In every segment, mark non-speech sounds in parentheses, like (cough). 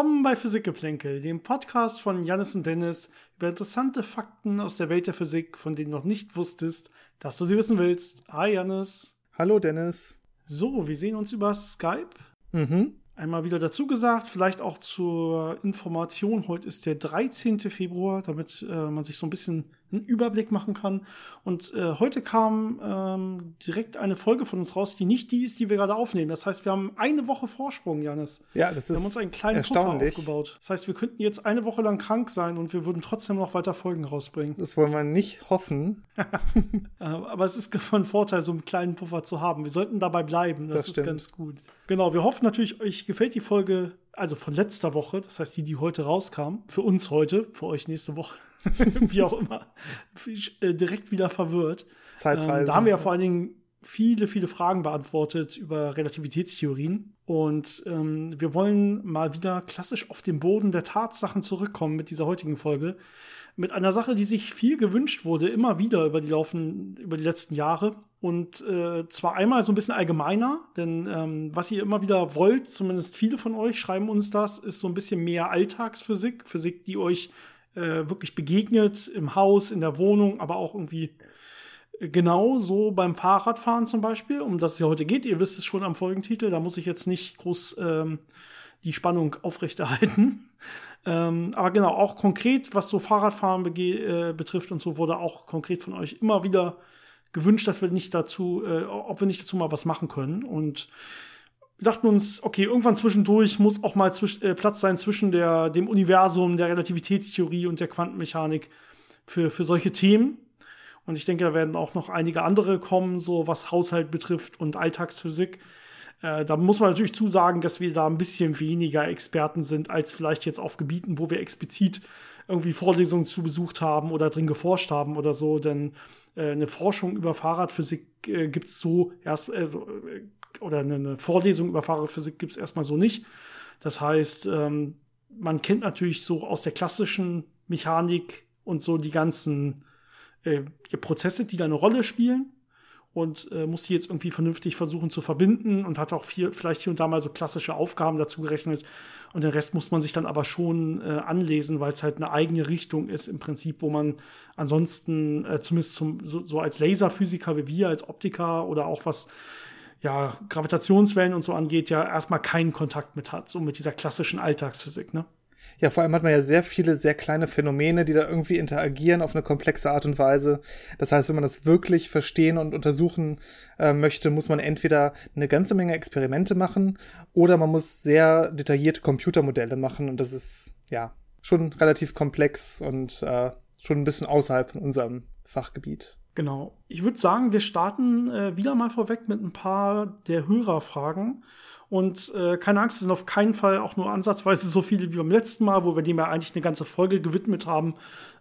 Willkommen bei Physikgeplänkel, dem Podcast von Janis und Dennis über interessante Fakten aus der Welt der Physik, von denen du noch nicht wusstest, dass du sie wissen willst. Hi Janis. Hallo Dennis. So, wir sehen uns über Skype. Mhm einmal wieder dazu gesagt, vielleicht auch zur Information, heute ist der 13. Februar, damit äh, man sich so ein bisschen einen Überblick machen kann. Und äh, heute kam ähm, direkt eine Folge von uns raus, die nicht die ist, die wir gerade aufnehmen. Das heißt, wir haben eine Woche Vorsprung, Janis. Ja, das ist Wir haben uns einen kleinen Puffer aufgebaut. Das heißt, wir könnten jetzt eine Woche lang krank sein und wir würden trotzdem noch weiter Folgen rausbringen. Das wollen wir nicht hoffen. (laughs) Äh, aber es ist von Vorteil, so einen kleinen Puffer zu haben. Wir sollten dabei bleiben. Das, das ist ganz gut. Genau, wir hoffen natürlich, euch gefällt die Folge, also von letzter Woche, das heißt die, die heute rauskam. Für uns heute, für euch nächste Woche. (laughs) Wie auch immer. Äh, direkt wieder verwirrt. Zeitreise. Ähm, da haben wir ja vor allen Dingen viele, viele Fragen beantwortet über Relativitätstheorien. Und ähm, wir wollen mal wieder klassisch auf den Boden der Tatsachen zurückkommen mit dieser heutigen Folge mit einer Sache, die sich viel gewünscht wurde, immer wieder über die laufen, über die letzten Jahre. Und äh, zwar einmal so ein bisschen allgemeiner, denn ähm, was ihr immer wieder wollt, zumindest viele von euch schreiben uns das, ist so ein bisschen mehr Alltagsphysik, Physik, die euch äh, wirklich begegnet, im Haus, in der Wohnung, aber auch irgendwie äh, genau so beim Fahrradfahren zum Beispiel, um das es ja heute geht. Ihr wisst es schon am Folgentitel, da muss ich jetzt nicht groß ähm, die Spannung aufrechterhalten. (laughs) Ähm, aber genau, auch konkret, was so Fahrradfahren äh, betrifft und so, wurde auch konkret von euch immer wieder gewünscht, dass wir nicht dazu, äh, ob wir nicht dazu mal was machen können. Und dachten uns, okay, irgendwann zwischendurch muss auch mal zwisch äh, Platz sein zwischen der, dem Universum, der Relativitätstheorie und der Quantenmechanik für, für solche Themen. Und ich denke, da werden auch noch einige andere kommen, so was Haushalt betrifft und Alltagsphysik. Äh, da muss man natürlich zusagen, dass wir da ein bisschen weniger Experten sind, als vielleicht jetzt auf Gebieten, wo wir explizit irgendwie Vorlesungen zu besucht haben oder drin geforscht haben oder so. Denn eine Forschung über Fahrradphysik äh, gibt es so erst, also, äh, oder eine, Vorlesung über Fahrradphysik gibt es erstmal so nicht. Das heißt, ähm, man kennt natürlich so aus der klassischen Mechanik und so die ganzen äh, Prozesse, die da eine Rolle spielen und äh, muss die jetzt irgendwie vernünftig versuchen zu verbinden und hat auch viel, vielleicht hier und da mal so klassische Aufgaben dazu gerechnet. Und den Rest muss man sich dann aber schon äh, anlesen, weil es halt eine eigene Richtung ist im Prinzip, wo man ansonsten äh, zumindest zum, so, so als Laserphysiker wie wir, als Optiker oder auch was ja, Gravitationswellen und so angeht, ja erstmal keinen Kontakt mit hat, so mit dieser klassischen Alltagsphysik, ne? Ja, vor allem hat man ja sehr viele sehr kleine Phänomene, die da irgendwie interagieren auf eine komplexe Art und Weise. Das heißt, wenn man das wirklich verstehen und untersuchen äh, möchte, muss man entweder eine ganze Menge Experimente machen oder man muss sehr detaillierte Computermodelle machen. Und das ist ja schon relativ komplex und äh, schon ein bisschen außerhalb von unserem Fachgebiet. Genau. Ich würde sagen, wir starten äh, wieder mal vorweg mit ein paar der Hörerfragen. Und äh, keine Angst, es sind auf keinen Fall auch nur ansatzweise so viele wie beim letzten Mal, wo wir dem ja eigentlich eine ganze Folge gewidmet haben.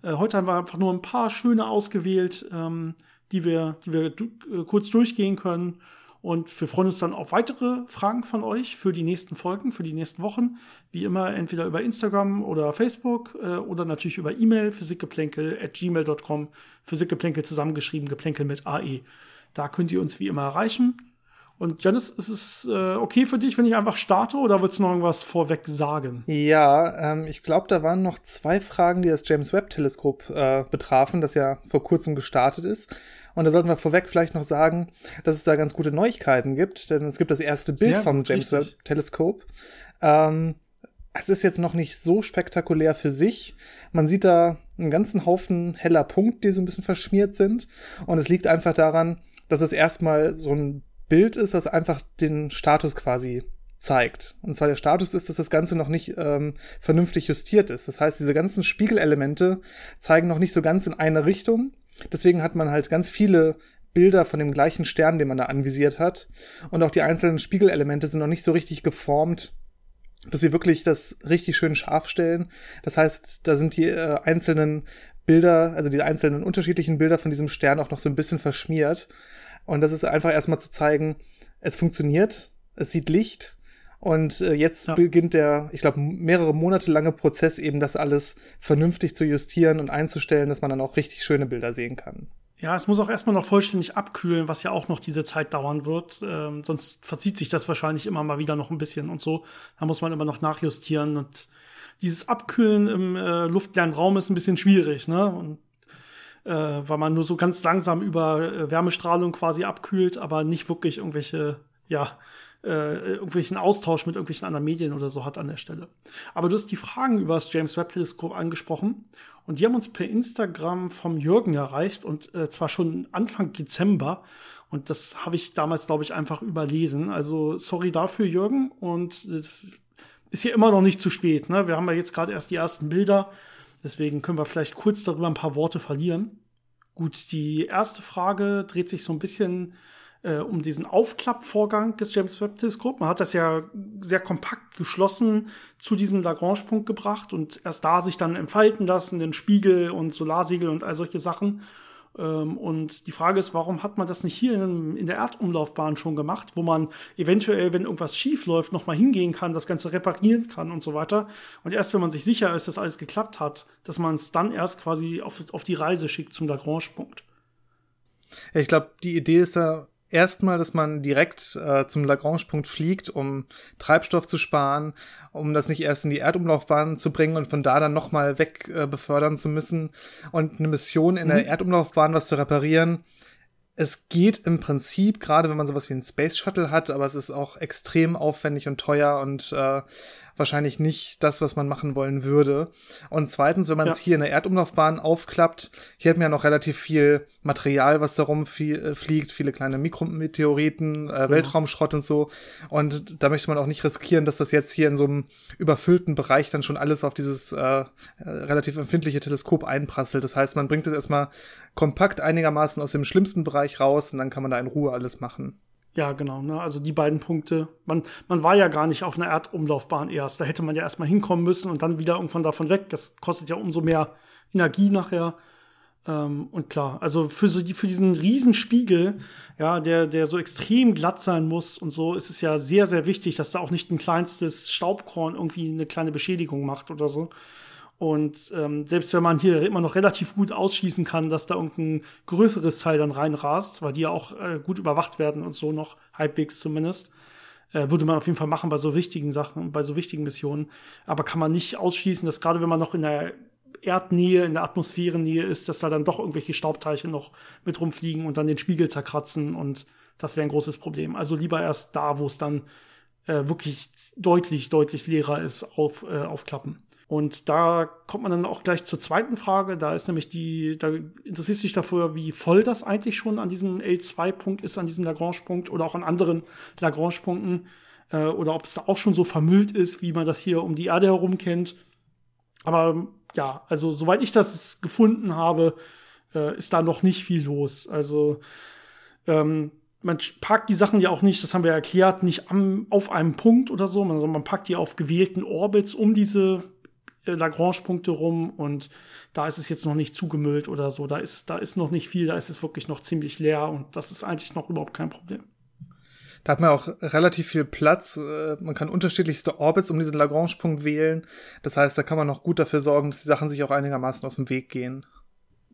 Äh, heute haben wir einfach nur ein paar schöne ausgewählt, ähm, die wir, die wir äh, kurz durchgehen können. Und wir freuen uns dann auf weitere Fragen von euch für die nächsten Folgen, für die nächsten Wochen. Wie immer entweder über Instagram oder Facebook äh, oder natürlich über E-Mail physikgeplänkel at gmail.com. Physikgeplänkel zusammengeschrieben, Geplänkel mit AE. Da könnt ihr uns wie immer erreichen. Und Janis, ist es äh, okay für dich, wenn ich einfach starte oder willst du noch irgendwas vorweg sagen? Ja, ähm, ich glaube, da waren noch zwei Fragen, die das James Webb Teleskop äh, betrafen, das ja vor kurzem gestartet ist. Und da sollten wir vorweg vielleicht noch sagen, dass es da ganz gute Neuigkeiten gibt, denn es gibt das erste Bild Sehr vom James richtig. Webb Teleskop. Ähm, es ist jetzt noch nicht so spektakulär für sich. Man sieht da einen ganzen Haufen heller Punkte, die so ein bisschen verschmiert sind. Und es liegt einfach daran, dass es erstmal so ein Bild ist, das einfach den Status quasi zeigt. Und zwar der Status ist, dass das Ganze noch nicht ähm, vernünftig justiert ist. Das heißt, diese ganzen Spiegelelemente zeigen noch nicht so ganz in eine Richtung. Deswegen hat man halt ganz viele Bilder von dem gleichen Stern, den man da anvisiert hat. Und auch die einzelnen Spiegelelemente sind noch nicht so richtig geformt, dass sie wirklich das richtig schön scharf stellen. Das heißt, da sind die äh, einzelnen Bilder, also die einzelnen unterschiedlichen Bilder von diesem Stern auch noch so ein bisschen verschmiert. Und das ist einfach erstmal zu zeigen, es funktioniert, es sieht Licht. Und äh, jetzt ja. beginnt der, ich glaube, mehrere Monate lange Prozess, eben das alles vernünftig zu justieren und einzustellen, dass man dann auch richtig schöne Bilder sehen kann. Ja, es muss auch erstmal noch vollständig abkühlen, was ja auch noch diese Zeit dauern wird. Ähm, sonst verzieht sich das wahrscheinlich immer mal wieder noch ein bisschen und so. Da muss man immer noch nachjustieren. Und dieses Abkühlen im äh, luftleeren Raum ist ein bisschen schwierig, ne? Und, äh, weil man nur so ganz langsam über äh, Wärmestrahlung quasi abkühlt, aber nicht wirklich irgendwelche, ja, äh, irgendwelchen Austausch mit irgendwelchen anderen Medien oder so hat an der Stelle. Aber du hast die Fragen über das James Webb Teleskop angesprochen und die haben uns per Instagram vom Jürgen erreicht und äh, zwar schon Anfang Dezember und das habe ich damals glaube ich einfach überlesen. Also sorry dafür Jürgen und es ist ja immer noch nicht zu spät. Ne? Wir haben ja jetzt gerade erst die ersten Bilder, deswegen können wir vielleicht kurz darüber ein paar Worte verlieren. Gut, die erste Frage dreht sich so ein bisschen äh, um diesen Aufklappvorgang des James Webb Teleskops. Man hat das ja sehr kompakt geschlossen zu diesem Lagrange-Punkt gebracht und erst da sich dann entfalten lassen, den Spiegel und Solarsiegel und all solche Sachen. Ähm, und die Frage ist, warum hat man das nicht hier in, der Erdumlaufbahn schon gemacht, wo man eventuell, wenn irgendwas schief läuft, nochmal hingehen kann, das Ganze reparieren kann und so weiter. Und erst wenn man sich sicher ist, dass alles geklappt hat, dass man es dann erst quasi auf, auf die Reise schickt zum Lagrange-Punkt. Ich glaube, die Idee ist da erstmal, dass man direkt äh, zum Lagrange-Punkt fliegt, um Treibstoff zu sparen, um das nicht erst in die Erdumlaufbahn zu bringen und von da dann nochmal weg äh, befördern zu müssen und eine Mission in mhm. der Erdumlaufbahn was zu reparieren. Es geht im Prinzip, gerade wenn man sowas wie einen Space Shuttle hat, aber es ist auch extrem aufwendig und teuer und äh, wahrscheinlich nicht das, was man machen wollen würde. Und zweitens, wenn man es ja. hier in der Erdumlaufbahn aufklappt, hier hat man ja noch relativ viel Material, was da rumfliegt, äh, viele kleine Mikrometeoriten, äh, mhm. Weltraumschrott und so. Und da möchte man auch nicht riskieren, dass das jetzt hier in so einem überfüllten Bereich dann schon alles auf dieses äh, relativ empfindliche Teleskop einprasselt. Das heißt, man bringt es erstmal kompakt einigermaßen aus dem schlimmsten Bereich raus und dann kann man da in Ruhe alles machen. Ja, genau. Ne? Also die beiden Punkte. Man, man war ja gar nicht auf einer Erdumlaufbahn erst. Da hätte man ja erstmal hinkommen müssen und dann wieder irgendwann davon weg. Das kostet ja umso mehr Energie nachher. Ähm, und klar, also für, so die, für diesen Riesenspiegel, ja, der, der so extrem glatt sein muss und so, ist es ja sehr, sehr wichtig, dass da auch nicht ein kleinstes Staubkorn irgendwie eine kleine Beschädigung macht oder so. Und ähm, selbst wenn man hier immer noch relativ gut ausschließen kann, dass da irgendein größeres Teil dann reinrast, weil die ja auch äh, gut überwacht werden und so noch, halbwegs zumindest, äh, würde man auf jeden Fall machen bei so wichtigen Sachen, bei so wichtigen Missionen. Aber kann man nicht ausschließen, dass gerade wenn man noch in der Erdnähe, in der Atmosphärennähe ist, dass da dann doch irgendwelche Staubteilchen noch mit rumfliegen und dann den Spiegel zerkratzen und das wäre ein großes Problem. Also lieber erst da, wo es dann äh, wirklich deutlich, deutlich leerer ist, auf, äh, aufklappen. Und da kommt man dann auch gleich zur zweiten Frage. Da ist nämlich die, da interessierst du dich dafür, wie voll das eigentlich schon an diesem L2-Punkt ist, an diesem Lagrange-Punkt oder auch an anderen Lagrange-Punkten. Äh, oder ob es da auch schon so vermüllt ist, wie man das hier um die Erde herum kennt. Aber ja, also soweit ich das gefunden habe, äh, ist da noch nicht viel los. Also ähm, man packt die Sachen ja auch nicht, das haben wir erklärt, nicht am, auf einem Punkt oder so, sondern man packt die auf gewählten Orbits um diese Lagrange-Punkte rum und da ist es jetzt noch nicht zugemüllt oder so. Da ist, da ist noch nicht viel, da ist es wirklich noch ziemlich leer und das ist eigentlich noch überhaupt kein Problem. Da hat man auch relativ viel Platz. Äh, man kann unterschiedlichste Orbits um diesen Lagrange-Punkt wählen. Das heißt, da kann man noch gut dafür sorgen, dass die Sachen sich auch einigermaßen aus dem Weg gehen.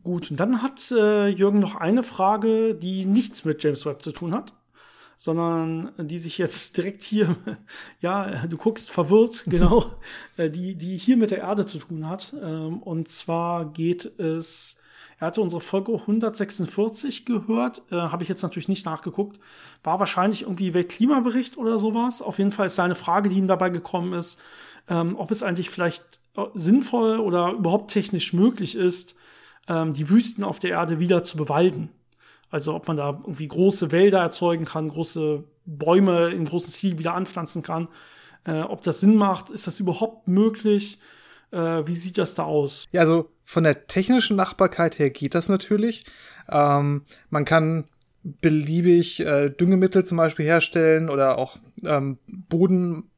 Gut, und dann hat äh, Jürgen noch eine Frage, die nichts mit James Webb zu tun hat sondern die sich jetzt (laughs) direkt hier, ja, du guckst verwirrt, (laughs) genau, äh, die, die hier mit der Erde zu tun hat. Ähm, und zwar geht es, er hatte unsere Folge 146 gehört, äh, habe ich jetzt natürlich nicht nachgeguckt, war wahrscheinlich irgendwie Weltklimabericht oder sowas. Auf jeden Fall ist seine Frage, die ihm dabei gekommen ist, ähm, ob es eigentlich vielleicht äh, sinnvoll oder überhaupt technisch möglich ist, ähm, die Wüsten auf der Erde wieder zu bewalden. Also ob man da irgendwie große Wälder erzeugen kann, große Bäume in großen Stil wieder anpflanzen kann. Äh, ob das Sinn macht, ist das überhaupt möglich? Äh, wie sieht das da aus? Ja, also von der technischen Machbarkeit her geht das natürlich. Ähm, man kann beliebig äh, Düngemittel zum Beispiel herstellen oder auch ähm,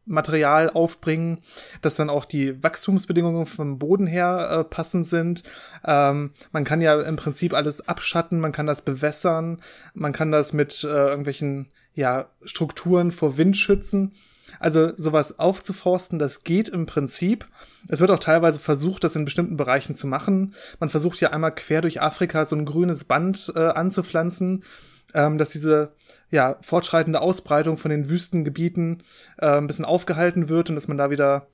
Bodenmaterial aufbringen, dass dann auch die Wachstumsbedingungen vom Boden her äh, passend sind. Ähm, man kann ja im Prinzip alles abschatten, man kann das bewässern, man kann das mit äh, irgendwelchen ja, Strukturen vor Wind schützen. Also sowas aufzuforsten, das geht im Prinzip. Es wird auch teilweise versucht, das in bestimmten Bereichen zu machen. Man versucht ja einmal quer durch Afrika so ein grünes Band äh, anzupflanzen, ähm, dass diese ja, fortschreitende Ausbreitung von den Wüstengebieten äh, ein bisschen aufgehalten wird und dass man da wieder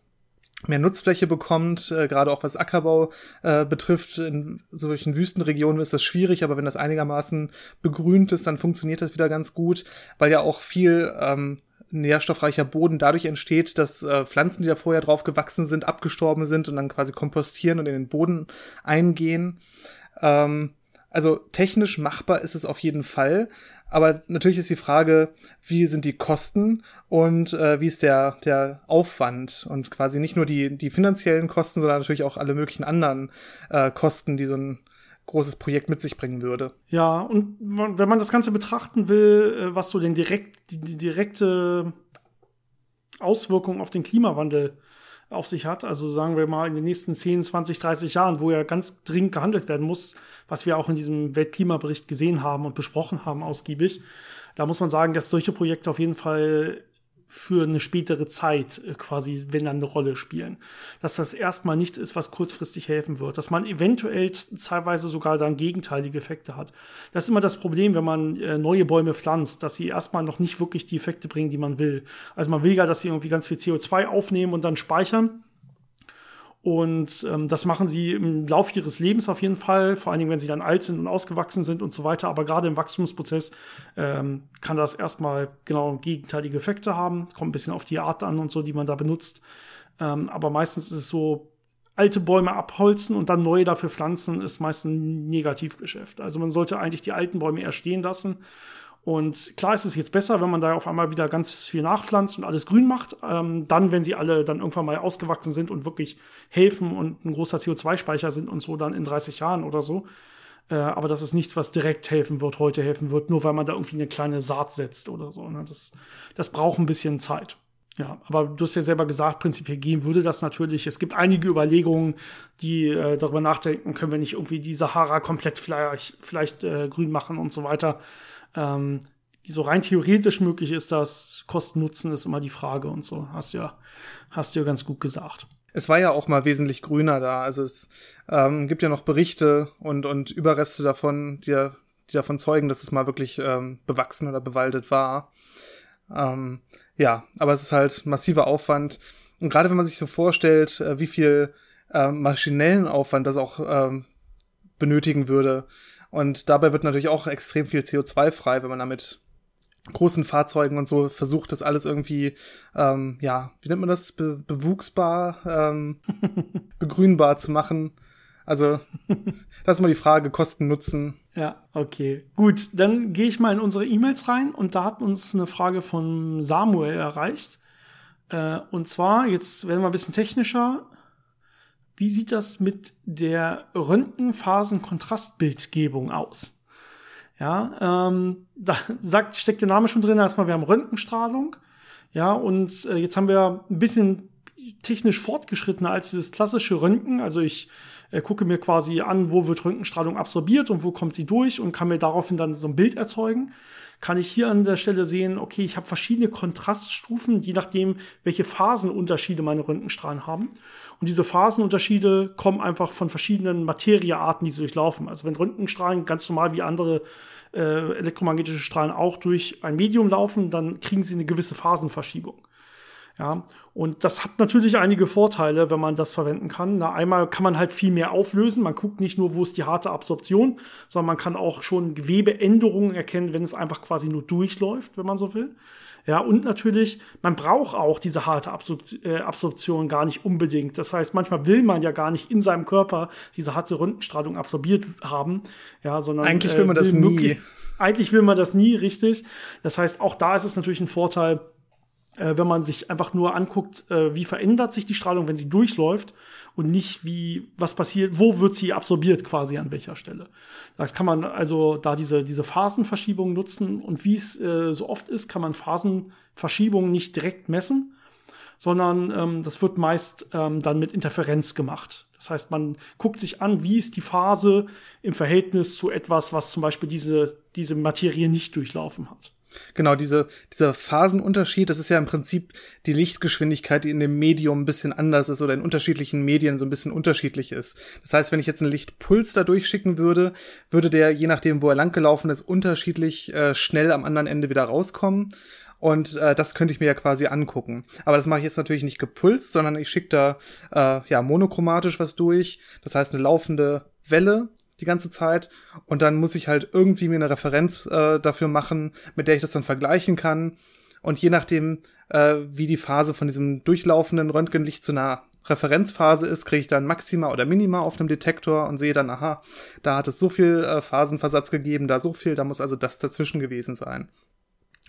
mehr Nutzfläche bekommt, äh, gerade auch was Ackerbau äh, betrifft. In solchen Wüstenregionen ist das schwierig, aber wenn das einigermaßen begrünt ist, dann funktioniert das wieder ganz gut, weil ja auch viel ähm, nährstoffreicher Boden dadurch entsteht, dass äh, Pflanzen, die da vorher drauf gewachsen sind, abgestorben sind und dann quasi kompostieren und in den Boden eingehen. Ähm, also technisch machbar ist es auf jeden Fall. Aber natürlich ist die Frage, wie sind die Kosten und äh, wie ist der, der Aufwand und quasi nicht nur die, die finanziellen Kosten, sondern natürlich auch alle möglichen anderen äh, Kosten, die so ein großes Projekt mit sich bringen würde. Ja, und wenn man das Ganze betrachten will, äh, was so den direkt, die, die direkte Auswirkung auf den Klimawandel auf sich hat, also sagen wir mal in den nächsten 10, 20, 30 Jahren, wo ja ganz dringend gehandelt werden muss, was wir auch in diesem Weltklimabericht gesehen haben und besprochen haben ausgiebig, da muss man sagen, dass solche Projekte auf jeden Fall für eine spätere Zeit äh, quasi, wenn dann eine Rolle spielen. Dass das erstmal nichts ist, was kurzfristig helfen wird. Dass man eventuell teilweise sogar dann gegenteilige Effekte hat. Das ist immer das Problem, wenn man äh, neue Bäume pflanzt, dass sie erstmal noch nicht wirklich die Effekte bringen, die man will. Also man will ja, dass sie irgendwie ganz viel CO2 aufnehmen und dann speichern. Und ähm, das machen sie im Laufe ihres Lebens auf jeden Fall, vor allen Dingen, wenn sie dann alt sind und ausgewachsen sind und so weiter. Aber gerade im Wachstumsprozess ähm, kann das erstmal genau gegenteilige Effekte haben. Kommt ein bisschen auf die Art an und so, die man da benutzt. Ähm, aber meistens ist es so, alte Bäume abholzen und dann neue dafür pflanzen, ist meistens ein Negativgeschäft. Also man sollte eigentlich die alten Bäume eher stehen lassen und klar ist es jetzt besser, wenn man da auf einmal wieder ganz viel nachpflanzt und alles grün macht. Ähm, dann, wenn sie alle dann irgendwann mal ausgewachsen sind und wirklich helfen und ein großer CO2-Speicher sind und so dann in 30 Jahren oder so. Äh, aber das ist nichts, was direkt helfen wird, heute helfen wird, nur weil man da irgendwie eine kleine Saat setzt oder so. Ne? Das, das braucht ein bisschen Zeit. Ja, aber du hast ja selber gesagt, prinzipiell gehen würde das natürlich. Es gibt einige Überlegungen, die äh, darüber nachdenken, können wir nicht irgendwie die Sahara komplett vielleicht, vielleicht äh, grün machen und so weiter. Ähm, so rein theoretisch möglich ist das, Kosten-Nutzen ist immer die Frage und so. Hast ja, hast ja ganz gut gesagt. Es war ja auch mal wesentlich grüner da. Also es ähm, gibt ja noch Berichte und, und Überreste davon, die, die davon zeugen, dass es mal wirklich ähm, bewachsen oder bewaldet war. Ähm, ja, aber es ist halt massiver Aufwand. Und gerade wenn man sich so vorstellt, äh, wie viel äh, maschinellen Aufwand das auch ähm, benötigen würde, und dabei wird natürlich auch extrem viel CO2 frei, wenn man damit großen Fahrzeugen und so versucht, das alles irgendwie, ähm, ja, wie nennt man das, Be bewuchsbar, ähm, (laughs) begrünbar zu machen. Also, das ist mal die Frage, Kosten, Nutzen. Ja, okay. Gut, dann gehe ich mal in unsere E-Mails rein und da hat uns eine Frage von Samuel erreicht. Äh, und zwar, jetzt werden wir ein bisschen technischer. Wie sieht das mit der Röntgenphasen-Kontrastbildgebung aus? Ja, ähm, (laughs) da sagt, steckt der Name schon drin. Erstmal, wir haben Röntgenstrahlung. Ja, und äh, jetzt haben wir ein bisschen technisch fortgeschrittener als dieses klassische Röntgen. Also ich äh, gucke mir quasi an, wo wird Röntgenstrahlung absorbiert und wo kommt sie durch und kann mir daraufhin dann so ein Bild erzeugen kann ich hier an der Stelle sehen, okay, ich habe verschiedene Kontraststufen, je nachdem, welche Phasenunterschiede meine Röntgenstrahlen haben. Und diese Phasenunterschiede kommen einfach von verschiedenen Materiearten, die sie durchlaufen. Also wenn Röntgenstrahlen ganz normal wie andere äh, elektromagnetische Strahlen auch durch ein Medium laufen, dann kriegen sie eine gewisse Phasenverschiebung. Ja, und das hat natürlich einige Vorteile, wenn man das verwenden kann. Na, einmal kann man halt viel mehr auflösen. Man guckt nicht nur, wo ist die harte Absorption, sondern man kann auch schon Gewebeänderungen erkennen, wenn es einfach quasi nur durchläuft, wenn man so will. Ja, und natürlich, man braucht auch diese harte äh, Absorption gar nicht unbedingt. Das heißt, manchmal will man ja gar nicht in seinem Körper diese harte Röntgenstrahlung absorbiert haben. Ja, sondern. Eigentlich will man äh, will das nie. Eigentlich will man das nie, richtig. Das heißt, auch da ist es natürlich ein Vorteil, äh, wenn man sich einfach nur anguckt, äh, wie verändert sich die Strahlung, wenn sie durchläuft und nicht wie, was passiert, wo wird sie absorbiert quasi an welcher Stelle. Das kann man also da diese, diese Phasenverschiebung nutzen und wie es äh, so oft ist, kann man Phasenverschiebungen nicht direkt messen, sondern ähm, das wird meist ähm, dann mit Interferenz gemacht. Das heißt, man guckt sich an, wie ist die Phase im Verhältnis zu etwas, was zum Beispiel diese, diese Materie nicht durchlaufen hat. Genau, diese, dieser Phasenunterschied, das ist ja im Prinzip die Lichtgeschwindigkeit, die in dem Medium ein bisschen anders ist oder in unterschiedlichen Medien so ein bisschen unterschiedlich ist. Das heißt, wenn ich jetzt einen Lichtpuls da durchschicken würde, würde der, je nachdem, wo er langgelaufen ist, unterschiedlich äh, schnell am anderen Ende wieder rauskommen. Und äh, das könnte ich mir ja quasi angucken. Aber das mache ich jetzt natürlich nicht gepulst, sondern ich schicke da äh, ja monochromatisch was durch. Das heißt eine laufende Welle die ganze Zeit und dann muss ich halt irgendwie mir eine Referenz äh, dafür machen, mit der ich das dann vergleichen kann. Und je nachdem, äh, wie die Phase von diesem durchlaufenden Röntgenlicht zu einer Referenzphase ist, kriege ich dann Maxima oder Minima auf dem Detektor und sehe dann, aha, da hat es so viel äh, Phasenversatz gegeben, da so viel, da muss also das dazwischen gewesen sein.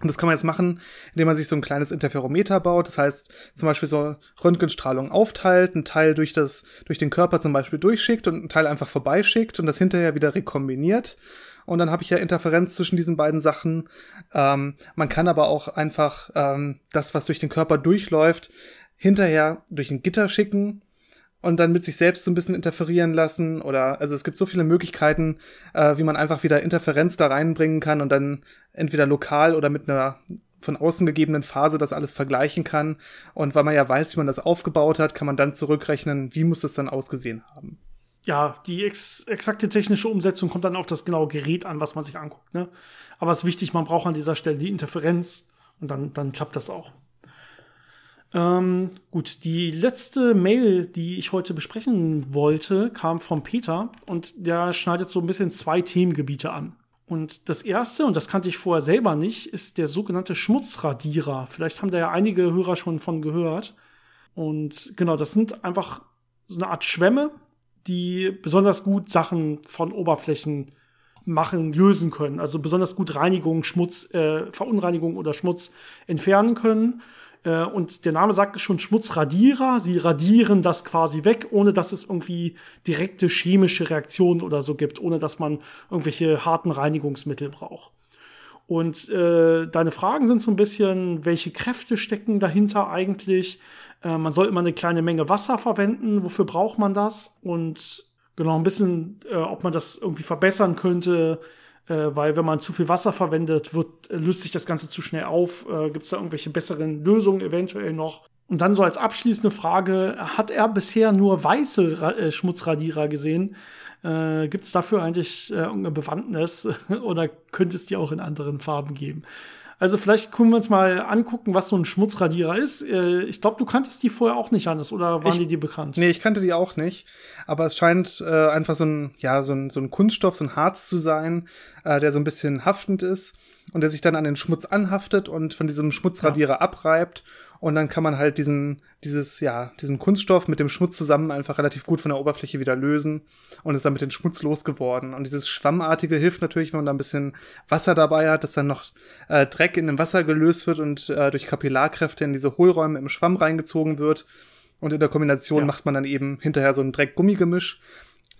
Und das kann man jetzt machen, indem man sich so ein kleines Interferometer baut. Das heißt, zum Beispiel so Röntgenstrahlung aufteilt, einen Teil durch das, durch den Körper zum Beispiel durchschickt und einen Teil einfach vorbeischickt und das hinterher wieder rekombiniert. Und dann habe ich ja Interferenz zwischen diesen beiden Sachen. Ähm, man kann aber auch einfach ähm, das, was durch den Körper durchläuft, hinterher durch ein Gitter schicken und dann mit sich selbst so ein bisschen interferieren lassen oder also es gibt so viele Möglichkeiten, äh, wie man einfach wieder Interferenz da reinbringen kann und dann entweder lokal oder mit einer von außen gegebenen Phase das alles vergleichen kann und weil man ja weiß, wie man das aufgebaut hat, kann man dann zurückrechnen, wie muss das dann ausgesehen haben. Ja, die ex exakte technische Umsetzung kommt dann auf das genaue Gerät an, was man sich anguckt. Ne? Aber es ist wichtig, man braucht an dieser Stelle die Interferenz und dann, dann klappt das auch. Ähm, gut, die letzte Mail, die ich heute besprechen wollte, kam von Peter und der schneidet so ein bisschen zwei Themengebiete an. Und das erste, und das kannte ich vorher selber nicht, ist der sogenannte Schmutzradierer. Vielleicht haben da ja einige Hörer schon von gehört. Und genau, das sind einfach so eine Art Schwämme, die besonders gut Sachen von Oberflächen machen, lösen können. Also besonders gut Reinigung, Schmutz, äh, Verunreinigung oder Schmutz entfernen können. Äh, und der Name sagt es schon Schmutzradierer. Sie radieren das quasi weg, ohne dass es irgendwie direkte chemische Reaktionen oder so gibt, ohne dass man irgendwelche harten Reinigungsmittel braucht. Und äh, deine Fragen sind so ein bisschen, welche Kräfte stecken dahinter eigentlich? Äh, man soll immer eine kleine Menge Wasser verwenden. Wofür braucht man das? Und genau ein bisschen, äh, ob man das irgendwie verbessern könnte weil wenn man zu viel Wasser verwendet, wird, äh, löst sich das Ganze zu schnell auf. Äh, Gibt es da irgendwelche besseren Lösungen eventuell noch? Und dann so als abschließende Frage, hat er bisher nur weiße Ra äh, Schmutzradierer gesehen? Äh, Gibt es dafür eigentlich äh, irgendeine Bewandtnis (laughs) oder könnte es die auch in anderen Farben geben? Also vielleicht können wir uns mal angucken, was so ein Schmutzradierer ist. Äh, ich glaube, du kanntest die vorher auch nicht, Hannes, oder waren ich, die dir bekannt? Nee, ich kannte die auch nicht. Aber es scheint äh, einfach so ein, ja, so ein, so ein Kunststoff, so ein Harz zu sein, äh, der so ein bisschen haftend ist und der sich dann an den Schmutz anhaftet und von diesem Schmutzradierer ja. abreibt und dann kann man halt diesen, dieses, ja, diesen Kunststoff mit dem Schmutz zusammen einfach relativ gut von der Oberfläche wieder lösen und ist damit den Schmutz losgeworden. Und dieses Schwammartige hilft natürlich, wenn man da ein bisschen Wasser dabei hat, dass dann noch äh, Dreck in dem Wasser gelöst wird und äh, durch Kapillarkräfte in diese Hohlräume im Schwamm reingezogen wird. Und in der Kombination ja. macht man dann eben hinterher so ein Dreck-Gummigemisch.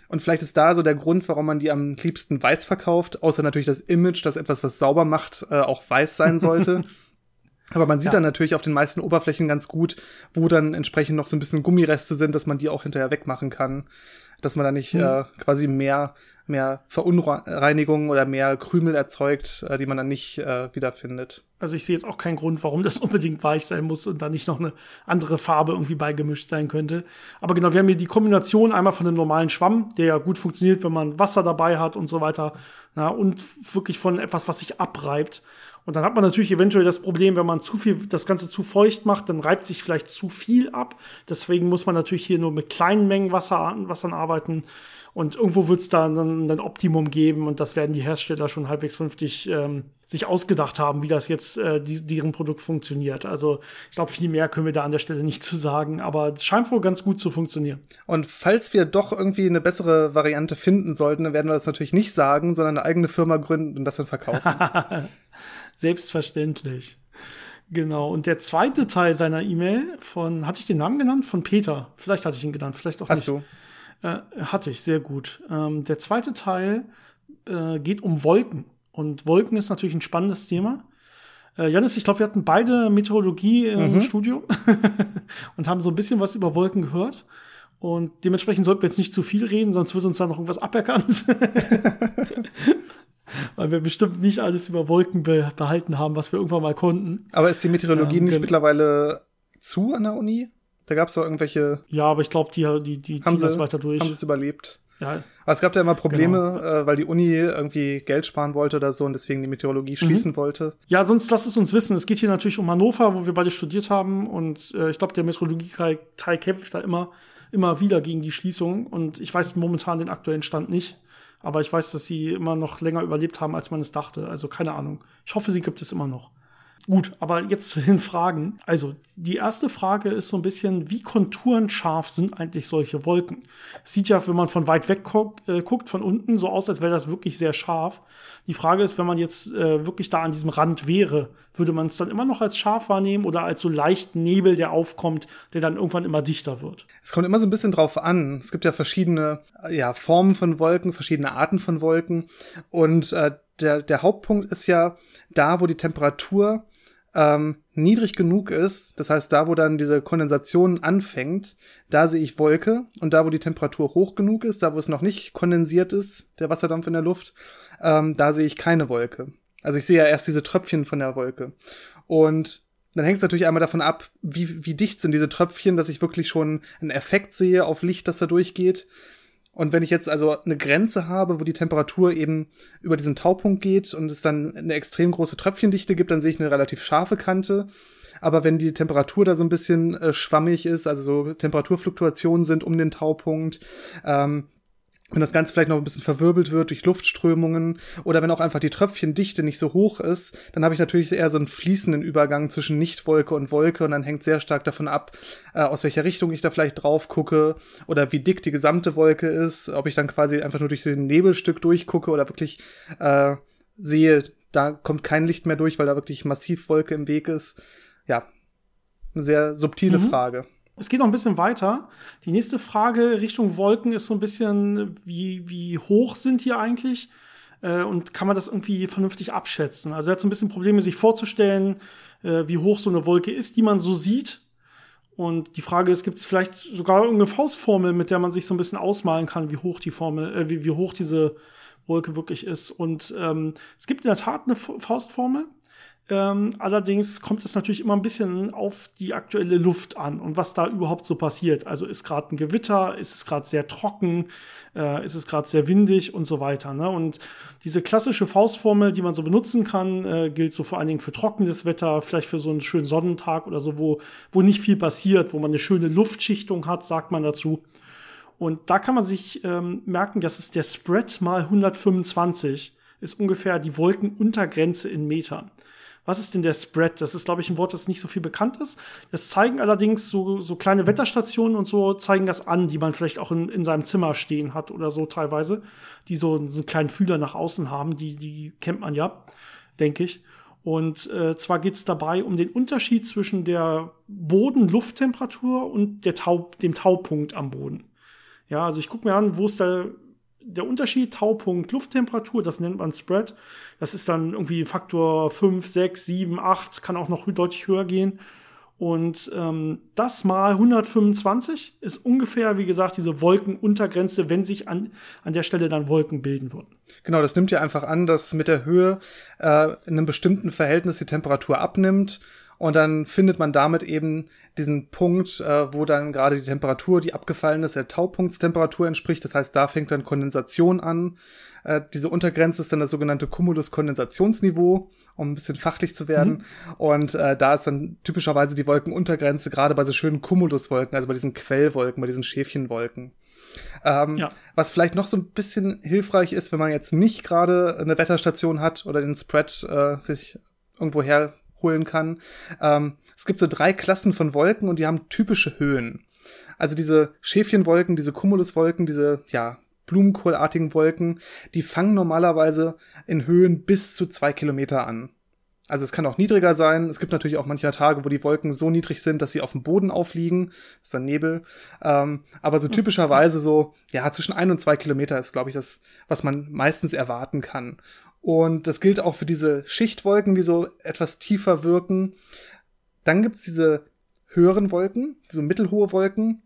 Und vielleicht ist da so der Grund, warum man die am liebsten weiß verkauft, außer natürlich das Image, dass etwas, was sauber macht, äh, auch weiß sein sollte. (laughs) Aber man sieht ja. dann natürlich auf den meisten Oberflächen ganz gut, wo dann entsprechend noch so ein bisschen Gummireste sind, dass man die auch hinterher wegmachen kann. Dass man da nicht hm. äh, quasi mehr, mehr Verunreinigung oder mehr Krümel erzeugt, äh, die man dann nicht äh, wiederfindet. Also ich sehe jetzt auch keinen Grund, warum das (laughs) unbedingt weiß sein muss und da nicht noch eine andere Farbe irgendwie beigemischt sein könnte. Aber genau, wir haben hier die Kombination einmal von einem normalen Schwamm, der ja gut funktioniert, wenn man Wasser dabei hat und so weiter. Na, und wirklich von etwas, was sich abreibt. Und dann hat man natürlich eventuell das Problem, wenn man zu viel, das Ganze zu feucht macht, dann reibt sich vielleicht zu viel ab. Deswegen muss man natürlich hier nur mit kleinen Mengen Wasser, Wassern arbeiten. Und irgendwo wird es da dann ein Optimum geben und das werden die Hersteller schon halbwegs vernünftig ähm, sich ausgedacht haben, wie das jetzt äh, die, deren Produkt funktioniert. Also ich glaube, viel mehr können wir da an der Stelle nicht zu sagen, aber es scheint wohl ganz gut zu funktionieren. Und falls wir doch irgendwie eine bessere Variante finden sollten, dann werden wir das natürlich nicht sagen, sondern eine eigene Firma gründen und das dann verkaufen. (laughs) Selbstverständlich. Genau. Und der zweite Teil seiner E-Mail von, hatte ich den Namen genannt? Von Peter. Vielleicht hatte ich ihn genannt, vielleicht auch Hast nicht. Hast du? Äh, hatte ich, sehr gut. Ähm, der zweite Teil äh, geht um Wolken. Und Wolken ist natürlich ein spannendes Thema. Äh, Janis, ich glaube, wir hatten beide Meteorologie im mhm. Studio (laughs) und haben so ein bisschen was über Wolken gehört. Und dementsprechend sollten wir jetzt nicht zu viel reden, sonst wird uns da noch irgendwas aberkannt. (laughs) weil wir bestimmt nicht alles über Wolken be behalten haben, was wir irgendwann mal konnten. Aber ist die Meteorologie ähm, nicht mittlerweile zu an der Uni? Da gab es doch irgendwelche. Ja, aber ich glaube, die, die, die ziehen das weiter durch. Haben sie es überlebt? Ja. Aber es gab da immer Probleme, genau. äh, weil die Uni irgendwie Geld sparen wollte oder so und deswegen die Meteorologie schließen mhm. wollte. Ja, sonst lass es uns wissen. Es geht hier natürlich um Hannover, wo wir beide studiert haben und äh, ich glaube, der Meteorologie-Teil kämpft da immer, immer wieder gegen die Schließung und ich weiß momentan den aktuellen Stand nicht. Aber ich weiß, dass sie immer noch länger überlebt haben, als man es dachte. Also keine Ahnung. Ich hoffe, sie gibt es immer noch. Gut, aber jetzt zu den Fragen. Also, die erste Frage ist so ein bisschen, wie konturenscharf sind eigentlich solche Wolken? Es sieht ja, wenn man von weit weg guckt, äh, guckt von unten, so aus, als wäre das wirklich sehr scharf. Die Frage ist, wenn man jetzt äh, wirklich da an diesem Rand wäre, würde man es dann immer noch als scharf wahrnehmen oder als so leichten Nebel, der aufkommt, der dann irgendwann immer dichter wird? Es kommt immer so ein bisschen drauf an. Es gibt ja verschiedene ja, Formen von Wolken, verschiedene Arten von Wolken. Und äh, der, der Hauptpunkt ist ja da, wo die Temperatur ähm, niedrig genug ist, das heißt, da, wo dann diese Kondensation anfängt, da sehe ich Wolke und da, wo die Temperatur hoch genug ist, da, wo es noch nicht kondensiert ist, der Wasserdampf in der Luft, ähm, da sehe ich keine Wolke. Also ich sehe ja erst diese Tröpfchen von der Wolke. Und dann hängt es natürlich einmal davon ab, wie, wie dicht sind diese Tröpfchen, dass ich wirklich schon einen Effekt sehe auf Licht, das da durchgeht. Und wenn ich jetzt also eine Grenze habe, wo die Temperatur eben über diesen Taupunkt geht und es dann eine extrem große Tröpfchendichte gibt, dann sehe ich eine relativ scharfe Kante. Aber wenn die Temperatur da so ein bisschen äh, schwammig ist, also so Temperaturfluktuationen sind um den Taupunkt, ähm, wenn das Ganze vielleicht noch ein bisschen verwirbelt wird durch Luftströmungen oder wenn auch einfach die Tröpfchendichte nicht so hoch ist, dann habe ich natürlich eher so einen fließenden Übergang zwischen Nichtwolke und Wolke und dann hängt sehr stark davon ab, äh, aus welcher Richtung ich da vielleicht drauf gucke oder wie dick die gesamte Wolke ist, ob ich dann quasi einfach nur durch den Nebelstück durchgucke oder wirklich äh, sehe, da kommt kein Licht mehr durch, weil da wirklich massiv Wolke im Weg ist. Ja, eine sehr subtile mhm. Frage. Es geht noch ein bisschen weiter. Die nächste Frage Richtung Wolken ist so ein bisschen, wie, wie hoch sind die eigentlich? Äh, und kann man das irgendwie vernünftig abschätzen? Also er hat so ein bisschen Probleme, sich vorzustellen, äh, wie hoch so eine Wolke ist, die man so sieht. Und die Frage ist, gibt es vielleicht sogar irgendeine Faustformel, mit der man sich so ein bisschen ausmalen kann, wie hoch die Formel, äh, wie, wie hoch diese Wolke wirklich ist. Und ähm, es gibt in der Tat eine Faustformel. Ähm, allerdings kommt es natürlich immer ein bisschen auf die aktuelle Luft an und was da überhaupt so passiert. Also ist gerade ein Gewitter, ist es gerade sehr trocken, äh, ist es gerade sehr windig und so weiter. Ne? Und diese klassische Faustformel, die man so benutzen kann, äh, gilt so vor allen Dingen für trockenes Wetter, vielleicht für so einen schönen Sonnentag oder so, wo, wo nicht viel passiert, wo man eine schöne Luftschichtung hat, sagt man dazu. Und da kann man sich ähm, merken, dass es der Spread mal 125 ist ungefähr die Wolkenuntergrenze in Metern. Was ist denn der Spread? Das ist, glaube ich, ein Wort, das nicht so viel bekannt ist. Das zeigen allerdings so, so kleine Wetterstationen und so zeigen das an, die man vielleicht auch in, in seinem Zimmer stehen hat oder so teilweise, die so, so einen kleinen Fühler nach außen haben. Die, die kennt man ja, denke ich. Und äh, zwar geht es dabei um den Unterschied zwischen der Boden-Lufttemperatur und der Tau dem Taupunkt am Boden. Ja, also ich gucke mir an, wo ist der der Unterschied Taupunkt Lufttemperatur, das nennt man Spread. Das ist dann irgendwie Faktor 5, 6, 7, 8, kann auch noch deutlich höher gehen. Und ähm, das mal 125 ist ungefähr, wie gesagt, diese Wolkenuntergrenze, wenn sich an, an der Stelle dann Wolken bilden würden. Genau, das nimmt ja einfach an, dass mit der Höhe äh, in einem bestimmten Verhältnis die Temperatur abnimmt und dann findet man damit eben diesen Punkt, äh, wo dann gerade die Temperatur, die abgefallen ist, der Taupunktstemperatur entspricht. Das heißt, da fängt dann Kondensation an. Äh, diese Untergrenze ist dann das sogenannte Cumulus-Kondensationsniveau, um ein bisschen fachlich zu werden. Mhm. Und äh, da ist dann typischerweise die Wolkenuntergrenze, gerade bei so schönen Cumuluswolken, also bei diesen Quellwolken, bei diesen Schäfchenwolken. Ähm, ja. Was vielleicht noch so ein bisschen hilfreich ist, wenn man jetzt nicht gerade eine Wetterstation hat oder den Spread äh, sich irgendwo her holen kann. Ähm, es gibt so drei Klassen von Wolken und die haben typische Höhen. Also diese Schäfchenwolken, diese Cumuluswolken, diese, ja, Blumenkohlartigen Wolken, die fangen normalerweise in Höhen bis zu zwei Kilometer an. Also es kann auch niedriger sein. Es gibt natürlich auch manchmal Tage, wo die Wolken so niedrig sind, dass sie auf dem Boden aufliegen. Das ist dann Nebel. Ähm, aber so typischerweise so, ja, zwischen ein und zwei Kilometer ist, glaube ich, das, was man meistens erwarten kann. Und das gilt auch für diese Schichtwolken, die so etwas tiefer wirken. Dann gibt's diese höheren Wolken, diese mittelhohe Wolken.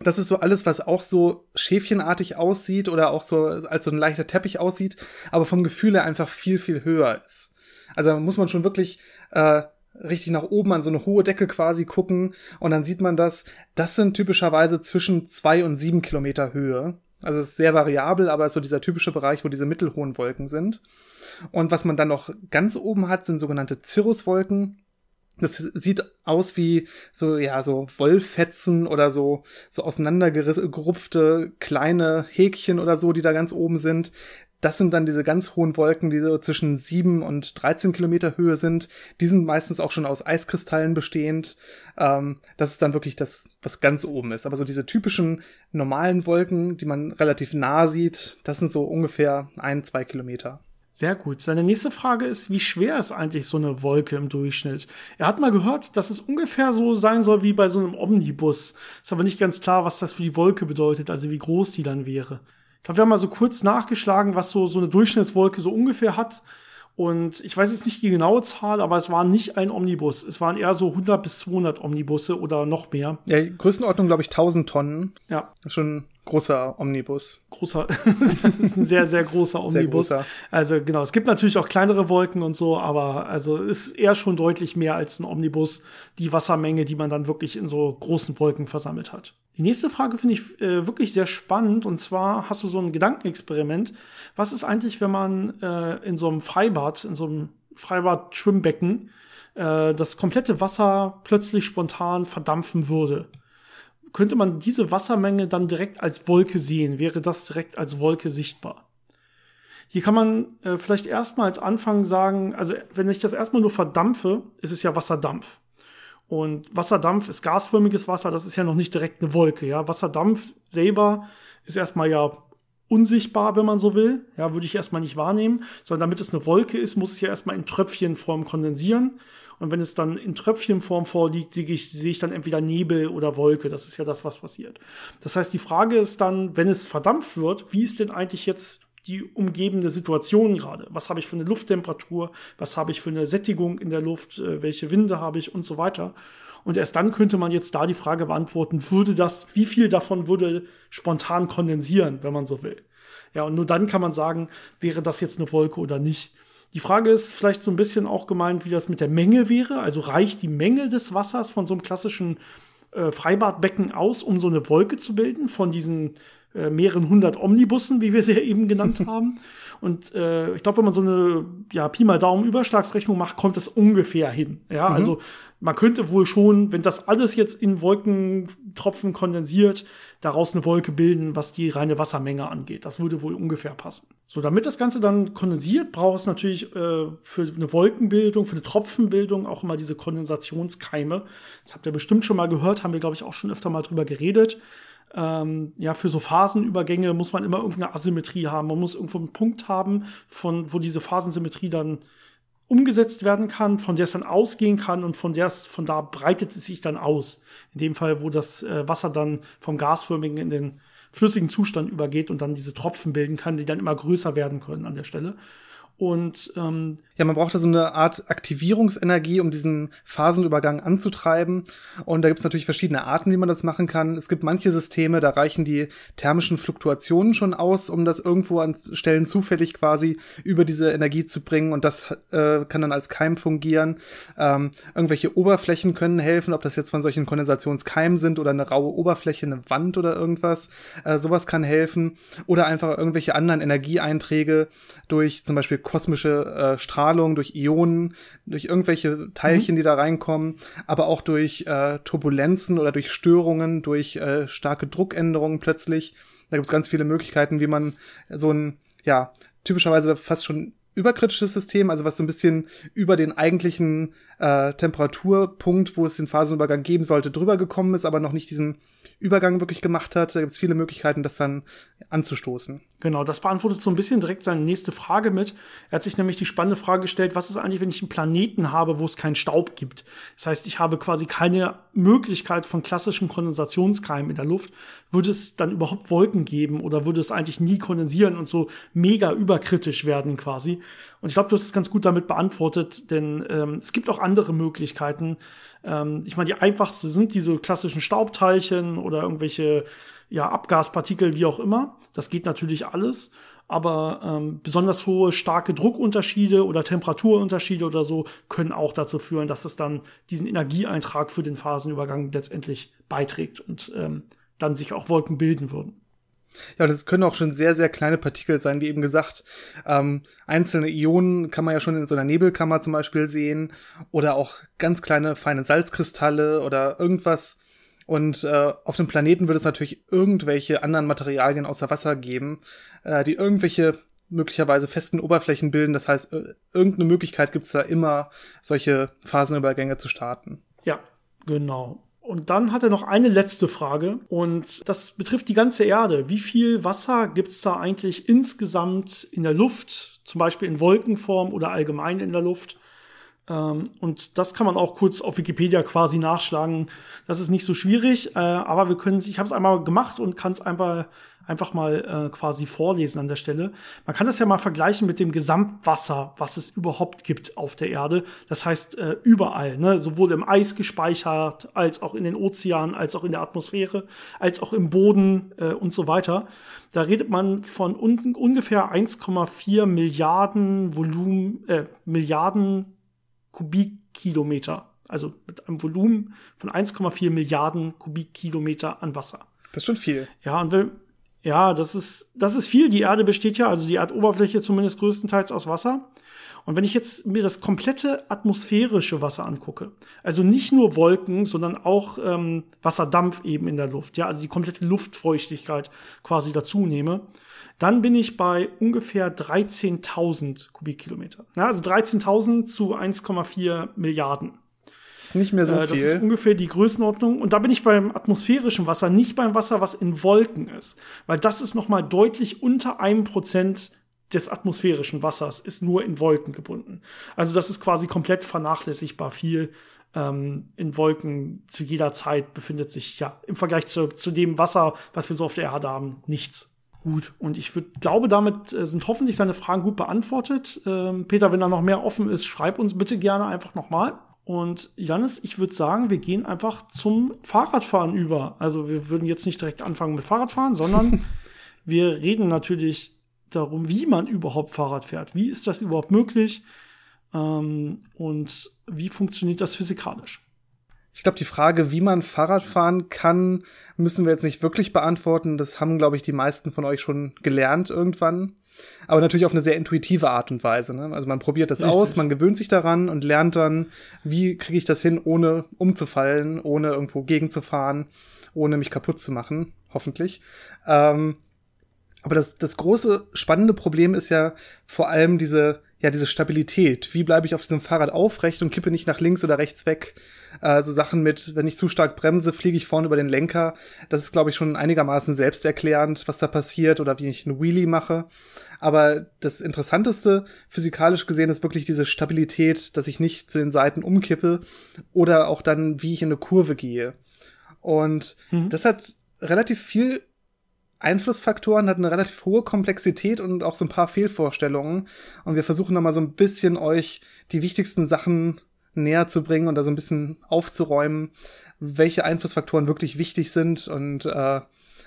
Das ist so alles, was auch so schäfchenartig aussieht oder auch so als so ein leichter Teppich aussieht, aber vom Gefühl her einfach viel, viel höher ist. Also muss man schon wirklich äh, richtig nach oben an so eine hohe Decke quasi gucken und dann sieht man das. Das sind typischerweise zwischen zwei und sieben Kilometer Höhe. Also es ist sehr variabel, aber ist so dieser typische Bereich, wo diese mittelhohen Wolken sind. Und was man dann noch ganz oben hat, sind sogenannte Cirruswolken. Das sieht aus wie so, ja, so Wollfetzen oder so, so auseinandergerupfte kleine Häkchen oder so, die da ganz oben sind. Das sind dann diese ganz hohen Wolken, die so zwischen sieben und 13 Kilometer Höhe sind. Die sind meistens auch schon aus Eiskristallen bestehend. Ähm, das ist dann wirklich das, was ganz oben ist. Aber so diese typischen normalen Wolken, die man relativ nah sieht, das sind so ungefähr ein, zwei Kilometer. Sehr gut. Seine nächste Frage ist, wie schwer ist eigentlich so eine Wolke im Durchschnitt? Er hat mal gehört, dass es ungefähr so sein soll wie bei so einem Omnibus. Ist aber nicht ganz klar, was das für die Wolke bedeutet, also wie groß die dann wäre. Ich glaube, wir haben mal so kurz nachgeschlagen, was so, so eine Durchschnittswolke so ungefähr hat. Und ich weiß jetzt nicht die genaue Zahl, aber es war nicht ein Omnibus. Es waren eher so 100 bis 200 Omnibusse oder noch mehr. Ja, Größenordnung, glaube ich, 1000 Tonnen. Ja. Schon großer Omnibus. Großer, (laughs) das ist ein sehr, sehr großer Omnibus. Sehr großer. Also genau, es gibt natürlich auch kleinere Wolken und so, aber also ist eher schon deutlich mehr als ein Omnibus, die Wassermenge, die man dann wirklich in so großen Wolken versammelt hat. Die nächste Frage finde ich äh, wirklich sehr spannend und zwar hast du so ein Gedankenexperiment. Was ist eigentlich, wenn man äh, in so einem Freibad, in so einem Freibad-Schwimmbecken, äh, das komplette Wasser plötzlich spontan verdampfen würde? Könnte man diese Wassermenge dann direkt als Wolke sehen? Wäre das direkt als Wolke sichtbar? Hier kann man äh, vielleicht erstmal als Anfang sagen, also wenn ich das erstmal nur verdampfe, ist es ja Wasserdampf. Und Wasserdampf ist gasförmiges Wasser, das ist ja noch nicht direkt eine Wolke. Ja? Wasserdampf selber ist erstmal ja unsichtbar, wenn man so will. Ja, würde ich erstmal nicht wahrnehmen, sondern damit es eine Wolke ist, muss es ja erstmal in Tröpfchenform kondensieren. Und wenn es dann in Tröpfchenform vorliegt, sehe ich, sehe ich dann entweder Nebel oder Wolke. Das ist ja das, was passiert. Das heißt, die Frage ist dann, wenn es verdampft wird, wie ist denn eigentlich jetzt die umgebende Situation gerade? Was habe ich für eine Lufttemperatur? Was habe ich für eine Sättigung in der Luft? Äh, welche Winde habe ich und so weiter? Und erst dann könnte man jetzt da die Frage beantworten, würde das, wie viel davon würde spontan kondensieren, wenn man so will? Ja, und nur dann kann man sagen, wäre das jetzt eine Wolke oder nicht. Die Frage ist vielleicht so ein bisschen auch gemeint, wie das mit der Menge wäre. Also reicht die Menge des Wassers von so einem klassischen äh, Freibadbecken aus, um so eine Wolke zu bilden von diesen äh, mehreren hundert Omnibussen, wie wir sie ja eben genannt (laughs) haben. Und äh, ich glaube, wenn man so eine ja, Pi mal Daumen Überschlagsrechnung macht, kommt das ungefähr hin. Ja, mhm. also man könnte wohl schon, wenn das alles jetzt in Wolkentropfen kondensiert, daraus eine Wolke bilden, was die reine Wassermenge angeht. Das würde wohl ungefähr passen. So, damit das Ganze dann kondensiert, braucht es natürlich äh, für eine Wolkenbildung, für eine Tropfenbildung auch immer diese Kondensationskeime. Das habt ihr bestimmt schon mal gehört, haben wir, glaube ich, auch schon öfter mal drüber geredet ähm, ja, für so Phasenübergänge muss man immer irgendeine Asymmetrie haben. Man muss irgendwo einen Punkt haben, von wo diese Phasensymmetrie dann umgesetzt werden kann, von der es dann ausgehen kann und von der es, von da breitet es sich dann aus. In dem Fall, wo das äh, Wasser dann vom gasförmigen in den flüssigen Zustand übergeht und dann diese Tropfen bilden kann, die dann immer größer werden können an der Stelle. Und ähm, ja, man braucht da so eine Art Aktivierungsenergie, um diesen Phasenübergang anzutreiben. Und da gibt es natürlich verschiedene Arten, wie man das machen kann. Es gibt manche Systeme, da reichen die thermischen Fluktuationen schon aus, um das irgendwo an Stellen zufällig quasi über diese Energie zu bringen. Und das äh, kann dann als Keim fungieren. Ähm, irgendwelche Oberflächen können helfen, ob das jetzt von solchen Kondensationskeimen sind oder eine raue Oberfläche, eine Wand oder irgendwas. Äh, sowas kann helfen. Oder einfach irgendwelche anderen Energieeinträge durch zum Beispiel kosmische äh, Strahlung, durch Ionen, durch irgendwelche Teilchen, mhm. die da reinkommen, aber auch durch äh, Turbulenzen oder durch Störungen, durch äh, starke Druckänderungen plötzlich. Da gibt es ganz viele Möglichkeiten, wie man so ein, ja, typischerweise fast schon überkritisches System, also was so ein bisschen über den eigentlichen äh, Temperaturpunkt, wo es den Phasenübergang geben sollte, drüber gekommen ist, aber noch nicht diesen Übergang wirklich gemacht hat. Da gibt es viele Möglichkeiten, das dann anzustoßen. Genau, das beantwortet so ein bisschen direkt seine nächste Frage mit. Er hat sich nämlich die spannende Frage gestellt, was ist eigentlich, wenn ich einen Planeten habe, wo es keinen Staub gibt? Das heißt, ich habe quasi keine Möglichkeit von klassischen Kondensationskeimen in der Luft. Würde es dann überhaupt Wolken geben oder würde es eigentlich nie kondensieren und so mega überkritisch werden quasi? Und ich glaube, du hast es ganz gut damit beantwortet, denn ähm, es gibt auch andere Möglichkeiten. Ähm, ich meine, die einfachste sind diese klassischen Staubteilchen oder irgendwelche ja, Abgaspartikel, wie auch immer. Das geht natürlich alles. Aber ähm, besonders hohe, starke Druckunterschiede oder Temperaturunterschiede oder so können auch dazu führen, dass es dann diesen Energieeintrag für den Phasenübergang letztendlich beiträgt und ähm, dann sich auch Wolken bilden würden. Ja, das können auch schon sehr, sehr kleine Partikel sein, wie eben gesagt. Ähm, einzelne Ionen kann man ja schon in so einer Nebelkammer zum Beispiel sehen oder auch ganz kleine, feine Salzkristalle oder irgendwas, und äh, auf dem Planeten wird es natürlich irgendwelche anderen Materialien außer Wasser geben, äh, die irgendwelche möglicherweise festen Oberflächen bilden. Das heißt, äh, irgendeine Möglichkeit gibt es da immer, solche Phasenübergänge zu starten. Ja, genau. Und dann hat er noch eine letzte Frage und das betrifft die ganze Erde. Wie viel Wasser gibt es da eigentlich insgesamt in der Luft, zum Beispiel in Wolkenform oder allgemein in der Luft? Ähm, und das kann man auch kurz auf Wikipedia quasi nachschlagen. Das ist nicht so schwierig, äh, aber wir können, ich habe es einmal gemacht und kann es einfach, einfach mal äh, quasi vorlesen an der Stelle. Man kann das ja mal vergleichen mit dem Gesamtwasser, was es überhaupt gibt auf der Erde. Das heißt äh, überall, ne? sowohl im Eis gespeichert, als auch in den Ozeanen, als auch in der Atmosphäre, als auch im Boden und so weiter. Da redet man von un ungefähr 1,4 Milliarden Volumen, äh, Milliarden Kubikkilometer. Also mit einem Volumen von 1,4 Milliarden Kubikkilometer an Wasser. Das ist schon viel. Ja, und wenn, ja, das ist, das ist viel. Die Erde besteht ja, also die Erdoberfläche zumindest größtenteils aus Wasser. Und wenn ich jetzt mir das komplette atmosphärische Wasser angucke, also nicht nur Wolken, sondern auch ähm, Wasserdampf eben in der Luft, ja, also die komplette Luftfeuchtigkeit quasi dazu nehme, dann bin ich bei ungefähr 13.000 Kubikkilometer. Ja, also 13.000 zu 1,4 Milliarden. Das ist nicht mehr so äh, viel. Das ist ungefähr die Größenordnung. Und da bin ich beim atmosphärischen Wasser, nicht beim Wasser, was in Wolken ist. Weil das ist noch mal deutlich unter einem Prozent des atmosphärischen Wassers, ist nur in Wolken gebunden. Also das ist quasi komplett vernachlässigbar viel. Ähm, in Wolken zu jeder Zeit befindet sich ja im Vergleich zu, zu dem Wasser, was wir so auf der Erde haben, nichts. Gut, und ich würd, glaube, damit äh, sind hoffentlich seine Fragen gut beantwortet. Ähm, Peter, wenn da noch mehr offen ist, schreib uns bitte gerne einfach nochmal. Und Janis, ich würde sagen, wir gehen einfach zum Fahrradfahren über. Also wir würden jetzt nicht direkt anfangen mit Fahrradfahren, sondern (laughs) wir reden natürlich darum, wie man überhaupt Fahrrad fährt. Wie ist das überhaupt möglich? Ähm, und wie funktioniert das physikalisch? Ich glaube, die Frage, wie man Fahrrad fahren kann, müssen wir jetzt nicht wirklich beantworten. Das haben, glaube ich, die meisten von euch schon gelernt irgendwann. Aber natürlich auf eine sehr intuitive Art und Weise. Ne? Also man probiert das Richtig. aus, man gewöhnt sich daran und lernt dann, wie kriege ich das hin, ohne umzufallen, ohne irgendwo gegenzufahren, ohne mich kaputt zu machen, hoffentlich. Ähm, aber das, das große spannende Problem ist ja vor allem diese, ja, diese Stabilität. Wie bleibe ich auf diesem Fahrrad aufrecht und kippe nicht nach links oder rechts weg? Äh, so Sachen mit, wenn ich zu stark bremse, fliege ich vorne über den Lenker. Das ist, glaube ich, schon einigermaßen selbsterklärend, was da passiert oder wie ich eine Wheelie mache. Aber das Interessanteste physikalisch gesehen ist wirklich diese Stabilität, dass ich nicht zu den Seiten umkippe oder auch dann, wie ich in eine Kurve gehe. Und mhm. das hat relativ viel Einflussfaktoren, hat eine relativ hohe Komplexität und auch so ein paar Fehlvorstellungen. Und wir versuchen da mal so ein bisschen euch die wichtigsten Sachen näher zu bringen und da so ein bisschen aufzuräumen, welche Einflussfaktoren wirklich wichtig sind und äh,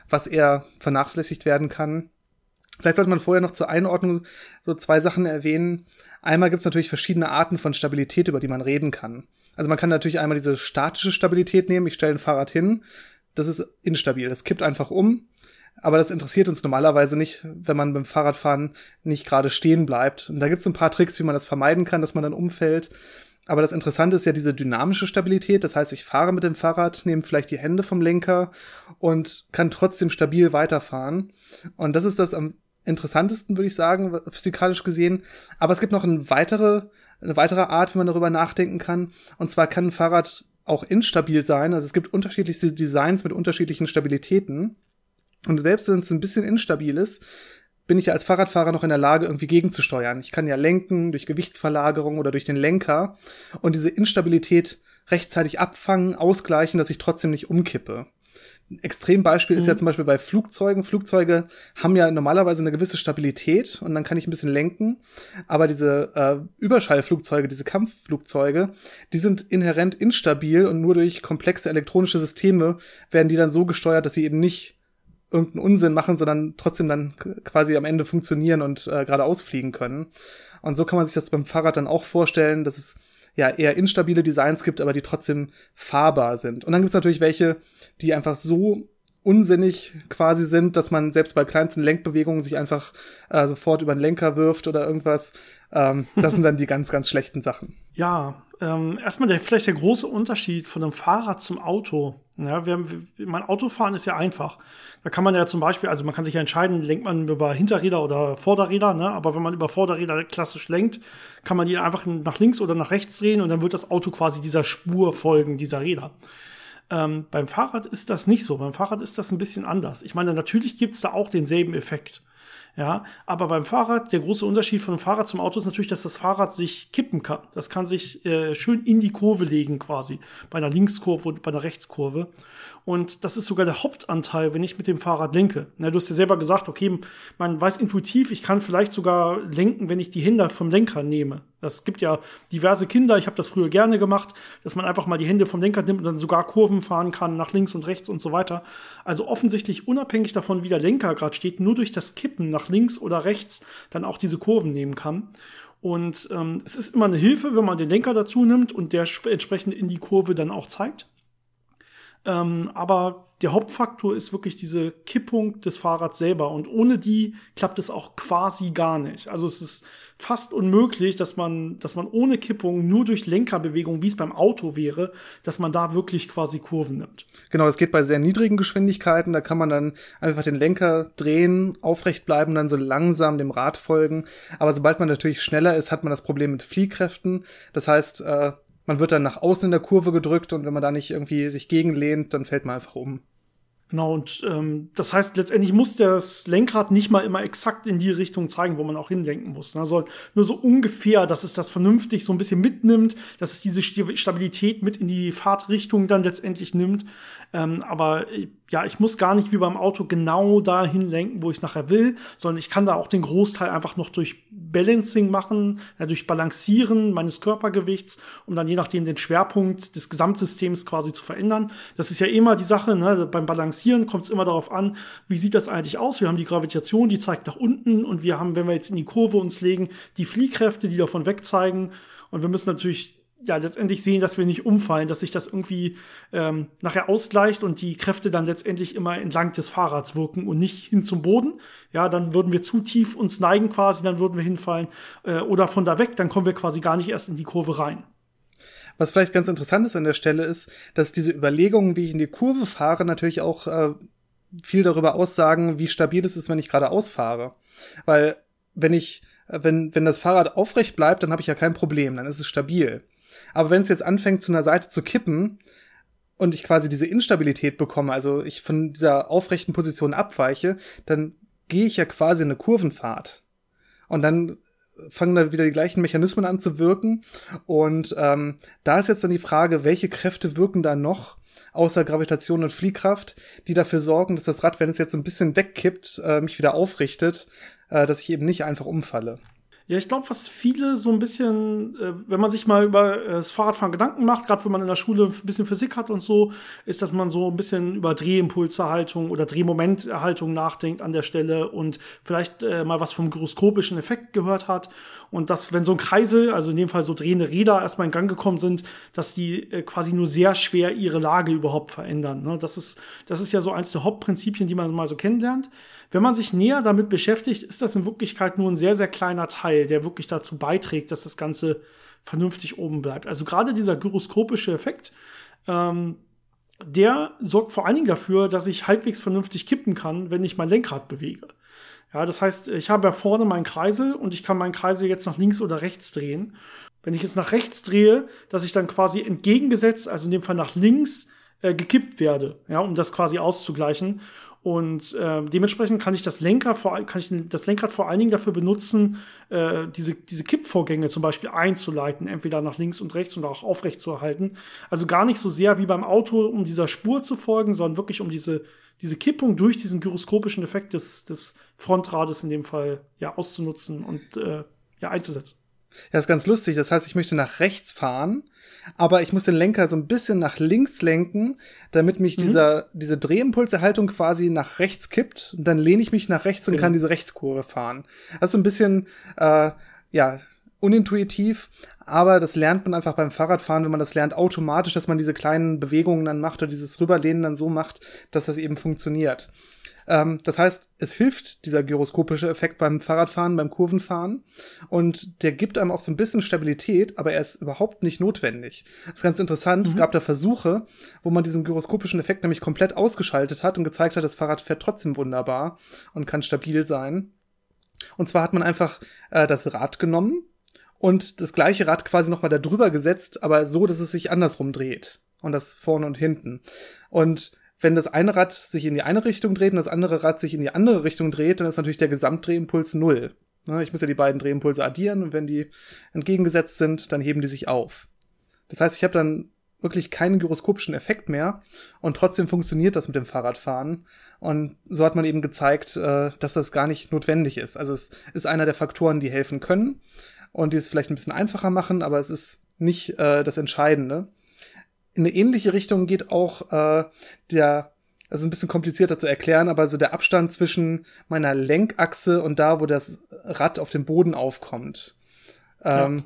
was eher vernachlässigt werden kann. Vielleicht sollte man vorher noch zur Einordnung so zwei Sachen erwähnen. Einmal gibt es natürlich verschiedene Arten von Stabilität, über die man reden kann. Also man kann natürlich einmal diese statische Stabilität nehmen. Ich stelle ein Fahrrad hin. Das ist instabil. Das kippt einfach um. Aber das interessiert uns normalerweise nicht, wenn man beim Fahrradfahren nicht gerade stehen bleibt. Und da gibt es ein paar Tricks, wie man das vermeiden kann, dass man dann umfällt. Aber das Interessante ist ja diese dynamische Stabilität. Das heißt, ich fahre mit dem Fahrrad, nehme vielleicht die Hände vom Lenker und kann trotzdem stabil weiterfahren. Und das ist das am interessantesten, würde ich sagen, physikalisch gesehen. Aber es gibt noch eine weitere, eine weitere Art, wie man darüber nachdenken kann. Und zwar kann ein Fahrrad auch instabil sein. Also es gibt unterschiedlichste Designs mit unterschiedlichen Stabilitäten. Und selbst wenn es ein bisschen instabil ist, bin ich ja als Fahrradfahrer noch in der Lage, irgendwie gegenzusteuern. Ich kann ja lenken durch Gewichtsverlagerung oder durch den Lenker und diese Instabilität rechtzeitig abfangen, ausgleichen, dass ich trotzdem nicht umkippe. Ein Extrembeispiel mhm. ist ja mhm. zum Beispiel bei Flugzeugen. Flugzeuge haben ja normalerweise eine gewisse Stabilität und dann kann ich ein bisschen lenken. Aber diese äh, Überschallflugzeuge, diese Kampfflugzeuge, die sind inhärent instabil und nur durch komplexe elektronische Systeme werden die dann so gesteuert, dass sie eben nicht irgendeinen Unsinn machen, sondern trotzdem dann quasi am Ende funktionieren und äh, geradeaus fliegen können. Und so kann man sich das beim Fahrrad dann auch vorstellen, dass es ja eher instabile Designs gibt, aber die trotzdem fahrbar sind. Und dann gibt es natürlich welche, die einfach so unsinnig quasi sind, dass man selbst bei kleinsten Lenkbewegungen sich einfach äh, sofort über den Lenker wirft oder irgendwas. Ähm, das sind dann die ganz, ganz schlechten Sachen. (laughs) Ja, ähm, erstmal der, vielleicht der große Unterschied von einem Fahrrad zum Auto. Ja, wir haben, mein Autofahren ist ja einfach. Da kann man ja zum Beispiel, also man kann sich ja entscheiden, lenkt man über Hinterräder oder Vorderräder, ne? aber wenn man über Vorderräder klassisch lenkt, kann man die einfach nach links oder nach rechts drehen und dann wird das Auto quasi dieser Spur folgen, dieser Räder. Ähm, beim Fahrrad ist das nicht so. Beim Fahrrad ist das ein bisschen anders. Ich meine, natürlich gibt es da auch denselben Effekt. Ja, aber beim Fahrrad, der große Unterschied von dem Fahrrad zum Auto ist natürlich, dass das Fahrrad sich kippen kann. Das kann sich äh, schön in die Kurve legen quasi. Bei einer Linkskurve und bei einer Rechtskurve. Und das ist sogar der Hauptanteil, wenn ich mit dem Fahrrad lenke. Na, du hast ja selber gesagt, okay, man weiß intuitiv, ich kann vielleicht sogar lenken, wenn ich die Hände vom Lenker nehme. Das gibt ja diverse Kinder, ich habe das früher gerne gemacht, dass man einfach mal die Hände vom Lenker nimmt und dann sogar Kurven fahren kann, nach links und rechts und so weiter. Also offensichtlich unabhängig davon, wie der Lenker gerade steht, nur durch das Kippen nach links oder rechts dann auch diese Kurven nehmen kann. Und ähm, es ist immer eine Hilfe, wenn man den Lenker dazu nimmt und der entsprechend in die Kurve dann auch zeigt. Ähm, aber der Hauptfaktor ist wirklich diese Kippung des Fahrrads selber. Und ohne die klappt es auch quasi gar nicht. Also es ist fast unmöglich, dass man, dass man ohne Kippung nur durch Lenkerbewegung, wie es beim Auto wäre, dass man da wirklich quasi Kurven nimmt. Genau, das geht bei sehr niedrigen Geschwindigkeiten. Da kann man dann einfach den Lenker drehen, aufrecht bleiben, dann so langsam dem Rad folgen. Aber sobald man natürlich schneller ist, hat man das Problem mit Fliehkräften. Das heißt, äh, man wird dann nach außen in der Kurve gedrückt und wenn man da nicht irgendwie sich gegenlehnt, dann fällt man einfach um. Genau, und ähm, das heißt, letztendlich muss das Lenkrad nicht mal immer exakt in die Richtung zeigen, wo man auch hinlenken muss. Also nur so ungefähr, dass es das vernünftig so ein bisschen mitnimmt, dass es diese Stabilität mit in die Fahrtrichtung dann letztendlich nimmt. Ähm, aber ja, ich muss gar nicht wie beim Auto genau dahin lenken, wo ich nachher will, sondern ich kann da auch den Großteil einfach noch durch Balancing machen, ja, durch Balancieren meines Körpergewichts, um dann je nachdem den Schwerpunkt des Gesamtsystems quasi zu verändern. Das ist ja immer die Sache, ne? beim Balancieren kommt es immer darauf an, wie sieht das eigentlich aus? Wir haben die Gravitation, die zeigt nach unten und wir haben, wenn wir jetzt in die Kurve uns legen, die Fliehkräfte, die davon wegzeigen. Und wir müssen natürlich ja letztendlich sehen, dass wir nicht umfallen, dass sich das irgendwie ähm, nachher ausgleicht und die Kräfte dann letztendlich immer entlang des Fahrrads wirken und nicht hin zum Boden. Ja, dann würden wir zu tief uns neigen quasi, dann würden wir hinfallen äh, oder von da weg, dann kommen wir quasi gar nicht erst in die Kurve rein. Was vielleicht ganz interessant ist an der Stelle ist, dass diese Überlegungen, wie ich in die Kurve fahre, natürlich auch äh, viel darüber aussagen, wie stabil es ist, wenn ich gerade ausfahre. Weil wenn ich wenn, wenn das Fahrrad aufrecht bleibt, dann habe ich ja kein Problem, dann ist es stabil. Aber wenn es jetzt anfängt, zu einer Seite zu kippen und ich quasi diese Instabilität bekomme, also ich von dieser aufrechten Position abweiche, dann gehe ich ja quasi in eine Kurvenfahrt. Und dann fangen da wieder die gleichen Mechanismen an zu wirken. Und ähm, da ist jetzt dann die Frage, welche Kräfte wirken da noch außer Gravitation und Fliehkraft, die dafür sorgen, dass das Rad, wenn es jetzt so ein bisschen wegkippt, äh, mich wieder aufrichtet, äh, dass ich eben nicht einfach umfalle. Ja, ich glaube, was viele so ein bisschen, äh, wenn man sich mal über äh, das Fahrradfahren Gedanken macht, gerade wenn man in der Schule ein bisschen Physik hat und so, ist, dass man so ein bisschen über Drehimpulserhaltung oder Drehmomenterhaltung nachdenkt an der Stelle und vielleicht äh, mal was vom gyroskopischen Effekt gehört hat. Und dass, wenn so ein Kreisel, also in dem Fall so drehende Räder, erstmal in Gang gekommen sind, dass die äh, quasi nur sehr schwer ihre Lage überhaupt verändern. Ne? Das, ist, das ist ja so eins der Hauptprinzipien, die man mal so kennenlernt. Wenn man sich näher damit beschäftigt, ist das in Wirklichkeit nur ein sehr, sehr kleiner Teil, der wirklich dazu beiträgt, dass das Ganze vernünftig oben bleibt. Also gerade dieser gyroskopische Effekt, ähm, der sorgt vor allen Dingen dafür, dass ich halbwegs vernünftig kippen kann, wenn ich mein Lenkrad bewege. Ja, das heißt, ich habe ja vorne meinen Kreisel und ich kann meinen Kreisel jetzt nach links oder rechts drehen. Wenn ich jetzt nach rechts drehe, dass ich dann quasi entgegengesetzt, also in dem Fall nach links, äh, gekippt werde, ja, um das quasi auszugleichen. Und äh, dementsprechend kann ich das Lenker vor, kann ich das Lenkrad vor allen Dingen dafür benutzen, äh, diese, diese Kippvorgänge zum Beispiel einzuleiten, entweder nach links und rechts und auch aufrecht zu erhalten. Also gar nicht so sehr wie beim Auto, um dieser Spur zu folgen, sondern wirklich um diese, diese Kippung durch diesen gyroskopischen Effekt des, des Frontrades in dem Fall ja auszunutzen und äh, ja einzusetzen. Ja, ist ganz lustig. Das heißt, ich möchte nach rechts fahren, aber ich muss den Lenker so ein bisschen nach links lenken, damit mich mhm. dieser, diese Drehimpulserhaltung quasi nach rechts kippt. Und dann lehne ich mich nach rechts und genau. kann diese Rechtskurve fahren. Das ist so ein bisschen, äh, ja, unintuitiv, aber das lernt man einfach beim Fahrradfahren, wenn man das lernt, automatisch, dass man diese kleinen Bewegungen dann macht oder dieses Rüberlehnen dann so macht, dass das eben funktioniert. Ähm, das heißt, es hilft dieser gyroskopische Effekt beim Fahrradfahren, beim Kurvenfahren und der gibt einem auch so ein bisschen Stabilität, aber er ist überhaupt nicht notwendig. Das ist ganz interessant. Mhm. Es gab da Versuche, wo man diesen gyroskopischen Effekt nämlich komplett ausgeschaltet hat und gezeigt hat, das Fahrrad fährt trotzdem wunderbar und kann stabil sein. Und zwar hat man einfach äh, das Rad genommen und das gleiche Rad quasi nochmal da drüber gesetzt, aber so, dass es sich andersrum dreht. Und das vorne und hinten. Und wenn das eine Rad sich in die eine Richtung dreht und das andere Rad sich in die andere Richtung dreht, dann ist natürlich der Gesamtdrehimpuls null. Ne, ich muss ja die beiden Drehimpulse addieren und wenn die entgegengesetzt sind, dann heben die sich auf. Das heißt, ich habe dann wirklich keinen gyroskopischen Effekt mehr und trotzdem funktioniert das mit dem Fahrradfahren. Und so hat man eben gezeigt, äh, dass das gar nicht notwendig ist. Also es ist einer der Faktoren, die helfen können und die es vielleicht ein bisschen einfacher machen, aber es ist nicht äh, das Entscheidende in eine ähnliche Richtung geht auch äh, der, also ein bisschen komplizierter zu erklären, aber so der Abstand zwischen meiner Lenkachse und da, wo das Rad auf dem Boden aufkommt. Ähm, ja.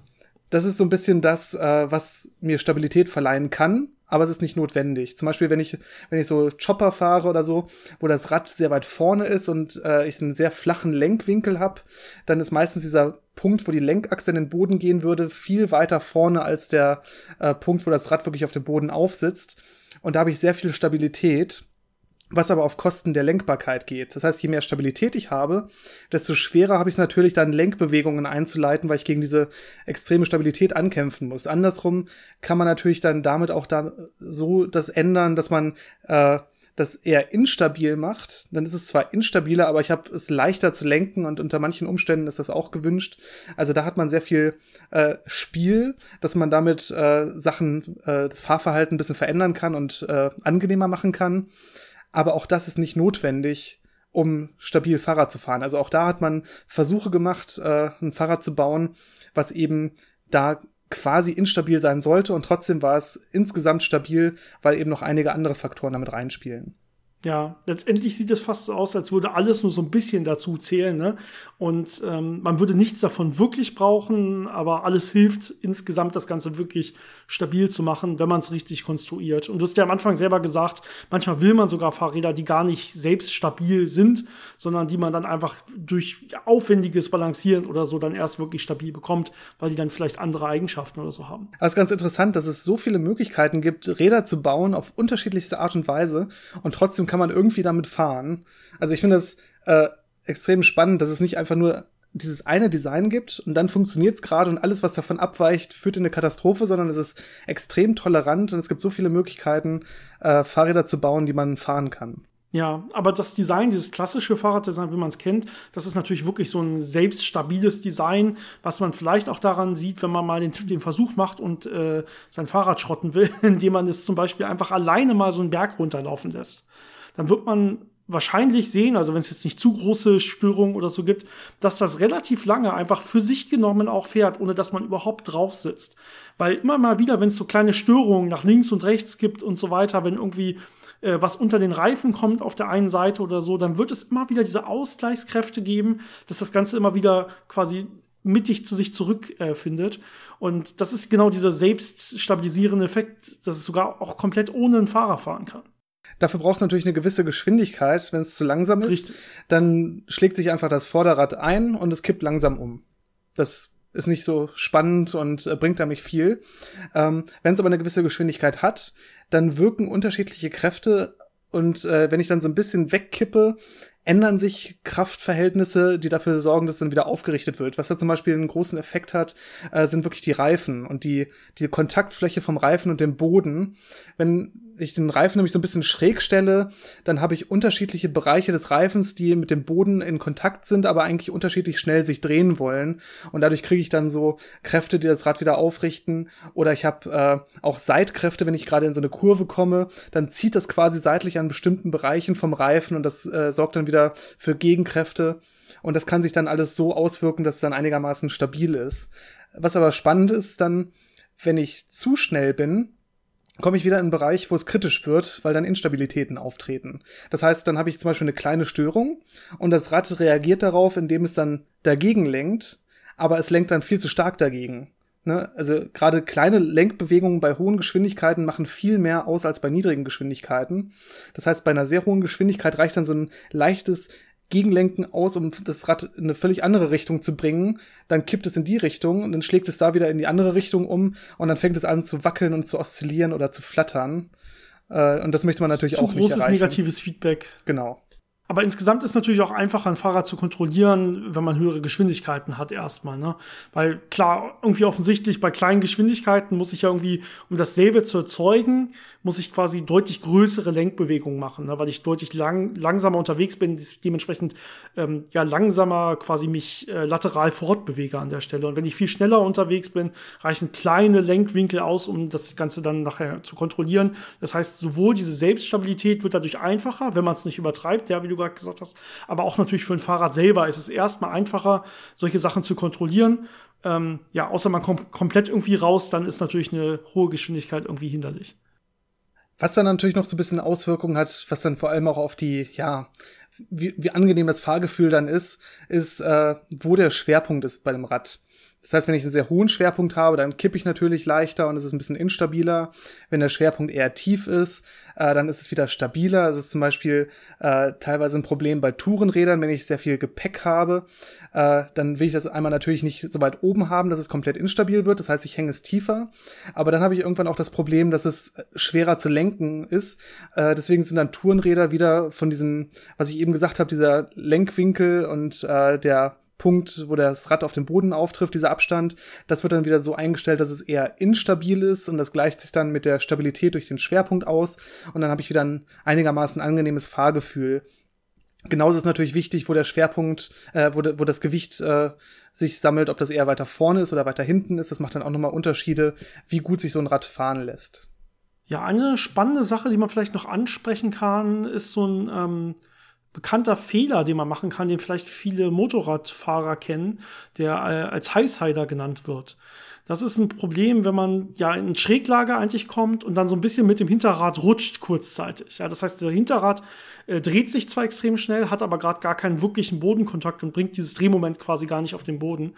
Das ist so ein bisschen das, äh, was mir Stabilität verleihen kann aber es ist nicht notwendig. Zum Beispiel, wenn ich, wenn ich so Chopper fahre oder so, wo das Rad sehr weit vorne ist und äh, ich einen sehr flachen Lenkwinkel habe, dann ist meistens dieser Punkt, wo die Lenkachse in den Boden gehen würde, viel weiter vorne als der äh, Punkt, wo das Rad wirklich auf dem Boden aufsitzt. Und da habe ich sehr viel Stabilität was aber auf Kosten der Lenkbarkeit geht. Das heißt, je mehr Stabilität ich habe, desto schwerer habe ich es natürlich dann Lenkbewegungen einzuleiten, weil ich gegen diese extreme Stabilität ankämpfen muss. Andersrum kann man natürlich dann damit auch da so das ändern, dass man äh, das eher instabil macht, dann ist es zwar instabiler, aber ich habe es leichter zu lenken und unter manchen Umständen ist das auch gewünscht. Also da hat man sehr viel äh, Spiel, dass man damit äh, Sachen, äh, das Fahrverhalten ein bisschen verändern kann und äh, angenehmer machen kann aber auch das ist nicht notwendig, um stabil Fahrrad zu fahren. Also auch da hat man Versuche gemacht, äh, ein Fahrrad zu bauen, was eben da quasi instabil sein sollte und trotzdem war es insgesamt stabil, weil eben noch einige andere Faktoren damit reinspielen. Ja, letztendlich sieht es fast so aus, als würde alles nur so ein bisschen dazu zählen. Ne? Und ähm, man würde nichts davon wirklich brauchen, aber alles hilft insgesamt, das Ganze wirklich stabil zu machen, wenn man es richtig konstruiert. Und du hast ja am Anfang selber gesagt, manchmal will man sogar Fahrräder, die gar nicht selbst stabil sind, sondern die man dann einfach durch aufwendiges Balancieren oder so dann erst wirklich stabil bekommt, weil die dann vielleicht andere Eigenschaften oder so haben. Es ist ganz interessant, dass es so viele Möglichkeiten gibt, Räder zu bauen auf unterschiedlichste Art und Weise und trotzdem kann man irgendwie damit fahren. Also ich finde das äh, extrem spannend, dass es nicht einfach nur dieses eine Design gibt und dann funktioniert es gerade und alles, was davon abweicht, führt in eine Katastrophe, sondern es ist extrem tolerant und es gibt so viele Möglichkeiten, äh, Fahrräder zu bauen, die man fahren kann. Ja, aber das Design, dieses klassische Fahrraddesign, wie man es kennt, das ist natürlich wirklich so ein selbststabiles Design, was man vielleicht auch daran sieht, wenn man mal den, den Versuch macht und äh, sein Fahrrad schrotten will, (laughs) indem man es zum Beispiel einfach alleine mal so einen Berg runterlaufen lässt dann wird man wahrscheinlich sehen, also wenn es jetzt nicht zu große Störungen oder so gibt, dass das relativ lange einfach für sich genommen auch fährt, ohne dass man überhaupt drauf sitzt. Weil immer mal wieder, wenn es so kleine Störungen nach links und rechts gibt und so weiter, wenn irgendwie äh, was unter den Reifen kommt auf der einen Seite oder so, dann wird es immer wieder diese Ausgleichskräfte geben, dass das Ganze immer wieder quasi mittig zu sich zurückfindet. Äh, und das ist genau dieser selbststabilisierende Effekt, dass es sogar auch komplett ohne einen Fahrer fahren kann. Dafür braucht es natürlich eine gewisse Geschwindigkeit. Wenn es zu langsam ist, Richtig. dann schlägt sich einfach das Vorderrad ein und es kippt langsam um. Das ist nicht so spannend und äh, bringt damit viel. Ähm, Wenn es aber eine gewisse Geschwindigkeit hat, dann wirken unterschiedliche Kräfte und äh, wenn ich dann so ein bisschen wegkippe, ändern sich Kraftverhältnisse, die dafür sorgen, dass es dann wieder aufgerichtet wird. Was da zum Beispiel einen großen Effekt hat, äh, sind wirklich die Reifen und die, die Kontaktfläche vom Reifen und dem Boden. Wenn ich den Reifen nämlich so ein bisschen schräg stelle, dann habe ich unterschiedliche Bereiche des Reifens, die mit dem Boden in Kontakt sind, aber eigentlich unterschiedlich schnell sich drehen wollen. Und dadurch kriege ich dann so Kräfte, die das Rad wieder aufrichten. Oder ich habe äh, auch Seitkräfte, wenn ich gerade in so eine Kurve komme, dann zieht das quasi seitlich an bestimmten Bereichen vom Reifen und das äh, sorgt dann wieder wieder für Gegenkräfte. Und das kann sich dann alles so auswirken, dass es dann einigermaßen stabil ist. Was aber spannend ist dann, wenn ich zu schnell bin, komme ich wieder in einen Bereich, wo es kritisch wird, weil dann Instabilitäten auftreten. Das heißt, dann habe ich zum Beispiel eine kleine Störung und das Rad reagiert darauf, indem es dann dagegen lenkt, aber es lenkt dann viel zu stark dagegen. Ne? Also gerade kleine Lenkbewegungen bei hohen Geschwindigkeiten machen viel mehr aus als bei niedrigen Geschwindigkeiten. Das heißt, bei einer sehr hohen Geschwindigkeit reicht dann so ein leichtes Gegenlenken aus, um das Rad in eine völlig andere Richtung zu bringen. Dann kippt es in die Richtung und dann schlägt es da wieder in die andere Richtung um und dann fängt es an zu wackeln und zu oszillieren oder zu flattern. Äh, und das möchte man natürlich zu auch nicht erreichen. großes negatives Feedback. Genau. Aber insgesamt ist natürlich auch einfacher, ein Fahrrad zu kontrollieren, wenn man höhere Geschwindigkeiten hat erstmal. Ne? Weil klar, irgendwie offensichtlich bei kleinen Geschwindigkeiten muss ich ja irgendwie, um dasselbe zu erzeugen, muss ich quasi deutlich größere Lenkbewegungen machen, ne? weil ich deutlich lang, langsamer unterwegs bin, dementsprechend ähm, ja langsamer quasi mich äh, lateral fortbewege an der Stelle. Und wenn ich viel schneller unterwegs bin, reichen kleine Lenkwinkel aus, um das Ganze dann nachher zu kontrollieren. Das heißt, sowohl diese Selbststabilität wird dadurch einfacher, wenn man es nicht übertreibt, ja, wie du gerade gesagt hast. Aber auch natürlich für ein Fahrrad selber ist es erstmal einfacher, solche Sachen zu kontrollieren. Ähm, ja, außer man kommt komplett irgendwie raus, dann ist natürlich eine hohe Geschwindigkeit irgendwie hinderlich. Was dann natürlich noch so ein bisschen Auswirkungen hat, was dann vor allem auch auf die, ja, wie, wie angenehm das Fahrgefühl dann ist, ist, äh, wo der Schwerpunkt ist bei dem Rad. Das heißt, wenn ich einen sehr hohen Schwerpunkt habe, dann kippe ich natürlich leichter und es ist ein bisschen instabiler. Wenn der Schwerpunkt eher tief ist, äh, dann ist es wieder stabiler. Es ist zum Beispiel äh, teilweise ein Problem bei Tourenrädern, wenn ich sehr viel Gepäck habe. Äh, dann will ich das einmal natürlich nicht so weit oben haben, dass es komplett instabil wird. Das heißt, ich hänge es tiefer. Aber dann habe ich irgendwann auch das Problem, dass es schwerer zu lenken ist. Äh, deswegen sind dann Tourenräder wieder von diesem, was ich eben gesagt habe, dieser Lenkwinkel und äh, der Punkt, wo das Rad auf den Boden auftrifft, dieser Abstand, das wird dann wieder so eingestellt, dass es eher instabil ist und das gleicht sich dann mit der Stabilität durch den Schwerpunkt aus und dann habe ich wieder ein einigermaßen angenehmes Fahrgefühl. Genauso ist natürlich wichtig, wo der Schwerpunkt, äh, wo, de, wo das Gewicht äh, sich sammelt, ob das eher weiter vorne ist oder weiter hinten ist. Das macht dann auch nochmal Unterschiede, wie gut sich so ein Rad fahren lässt. Ja, eine spannende Sache, die man vielleicht noch ansprechen kann, ist so ein ähm, bekannter Fehler, den man machen kann, den vielleicht viele Motorradfahrer kennen, der äh, als Highsider genannt wird. Das ist ein Problem, wenn man ja in Schräglage eigentlich kommt und dann so ein bisschen mit dem Hinterrad rutscht kurzzeitig. Ja, das heißt, der Hinterrad äh, dreht sich zwar extrem schnell, hat aber gerade gar keinen wirklichen Bodenkontakt und bringt dieses Drehmoment quasi gar nicht auf den Boden.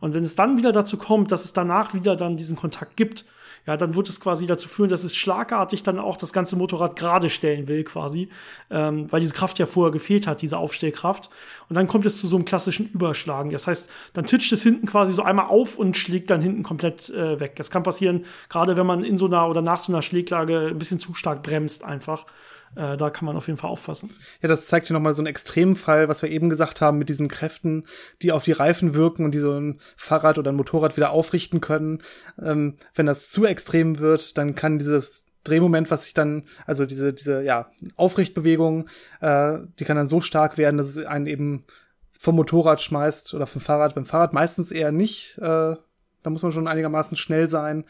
Und wenn es dann wieder dazu kommt, dass es danach wieder dann diesen Kontakt gibt, ja, dann wird es quasi dazu führen, dass es schlagartig dann auch das ganze Motorrad gerade stellen will, quasi, ähm, weil diese Kraft ja vorher gefehlt hat, diese Aufstellkraft. Und dann kommt es zu so einem klassischen Überschlagen. Das heißt, dann titscht es hinten quasi so einmal auf und schlägt dann hinten komplett äh, weg. Das kann passieren, gerade wenn man in so einer oder nach so einer Schläglage ein bisschen zu stark bremst einfach. Äh, da kann man auf jeden Fall aufpassen. Ja, das zeigt hier nochmal so einen extremen Fall, was wir eben gesagt haben, mit diesen Kräften, die auf die Reifen wirken und die so ein Fahrrad oder ein Motorrad wieder aufrichten können. Ähm, wenn das zu extrem wird, dann kann dieses Drehmoment, was sich dann, also diese, diese, ja, Aufrichtbewegung, äh, die kann dann so stark werden, dass es einen eben vom Motorrad schmeißt oder vom Fahrrad. Beim Fahrrad meistens eher nicht. Äh, da muss man schon einigermaßen schnell sein.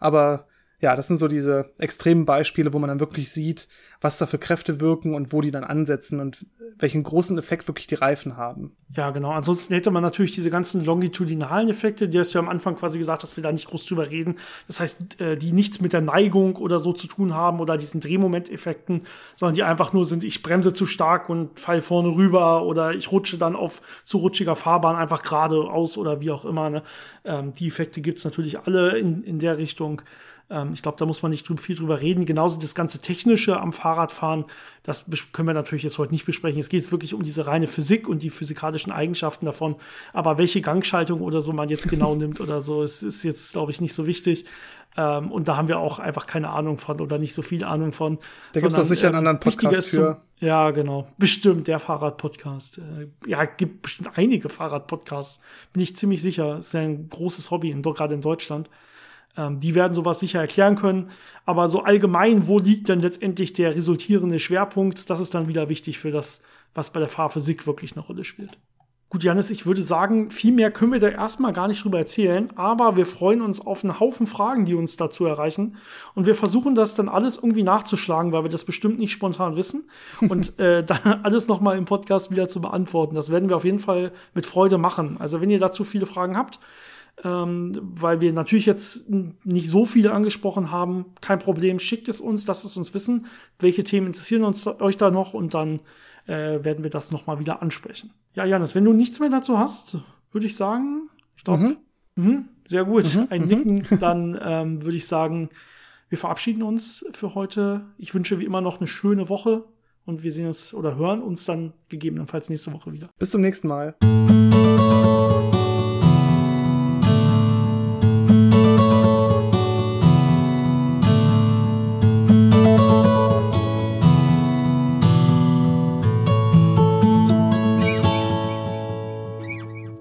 Aber ja, das sind so diese extremen Beispiele, wo man dann wirklich sieht, was da für Kräfte wirken und wo die dann ansetzen und welchen großen Effekt wirklich die Reifen haben. Ja, genau. Ansonsten hätte man natürlich diese ganzen longitudinalen Effekte, die hast du ja am Anfang quasi gesagt, dass wir da nicht groß drüber reden. Das heißt, äh, die nichts mit der Neigung oder so zu tun haben oder diesen Drehmomenteffekten, sondern die einfach nur sind, ich bremse zu stark und fall vorne rüber oder ich rutsche dann auf zu rutschiger Fahrbahn einfach geradeaus oder wie auch immer. Ne? Ähm, die Effekte gibt's natürlich alle in, in der Richtung. Ähm, ich glaube, da muss man nicht drü viel drüber reden. Genauso das ganze Technische am Fahrradfahren, das können wir natürlich jetzt heute nicht besprechen. Es geht jetzt wirklich um diese reine Physik und die physikalischen Eigenschaften davon. Aber welche Gangschaltung oder so man jetzt genau (laughs) nimmt oder so, es ist jetzt, glaube ich, nicht so wichtig. Ähm, und da haben wir auch einfach keine Ahnung von oder nicht so viel Ahnung von. Da gibt es auch sicher einen anderen Podcast für. Zum, ja, genau. Bestimmt, der Fahrradpodcast. Äh, ja, gibt bestimmt einige Fahrradpodcasts. Bin ich ziemlich sicher. Ist ja ein großes Hobby, gerade in Deutschland. Ähm, die werden sowas sicher erklären können. Aber so allgemein, wo liegt denn letztendlich der resultierende Schwerpunkt? Das ist dann wieder wichtig für das, was bei der Fahrphysik wirklich eine Rolle spielt. Gut, Janis, ich würde sagen, viel mehr können wir da erstmal gar nicht drüber erzählen, aber wir freuen uns auf einen Haufen Fragen, die uns dazu erreichen. Und wir versuchen das dann alles irgendwie nachzuschlagen, weil wir das bestimmt nicht spontan wissen. Und (laughs) äh, dann alles nochmal im Podcast wieder zu beantworten. Das werden wir auf jeden Fall mit Freude machen. Also wenn ihr dazu viele Fragen habt, ähm, weil wir natürlich jetzt nicht so viele angesprochen haben, kein Problem, schickt es uns, lasst es uns wissen, welche Themen interessieren uns euch da noch und dann äh, werden wir das nochmal wieder ansprechen. Ja, Janis, wenn du nichts mehr dazu hast, würde ich sagen, ich glaube, mhm. mh, sehr gut, mhm. ein mhm. Nicken, dann ähm, würde ich sagen, wir verabschieden uns für heute. Ich wünsche wie immer noch eine schöne Woche und wir sehen uns oder hören uns dann gegebenenfalls nächste Woche wieder. Bis zum nächsten Mal.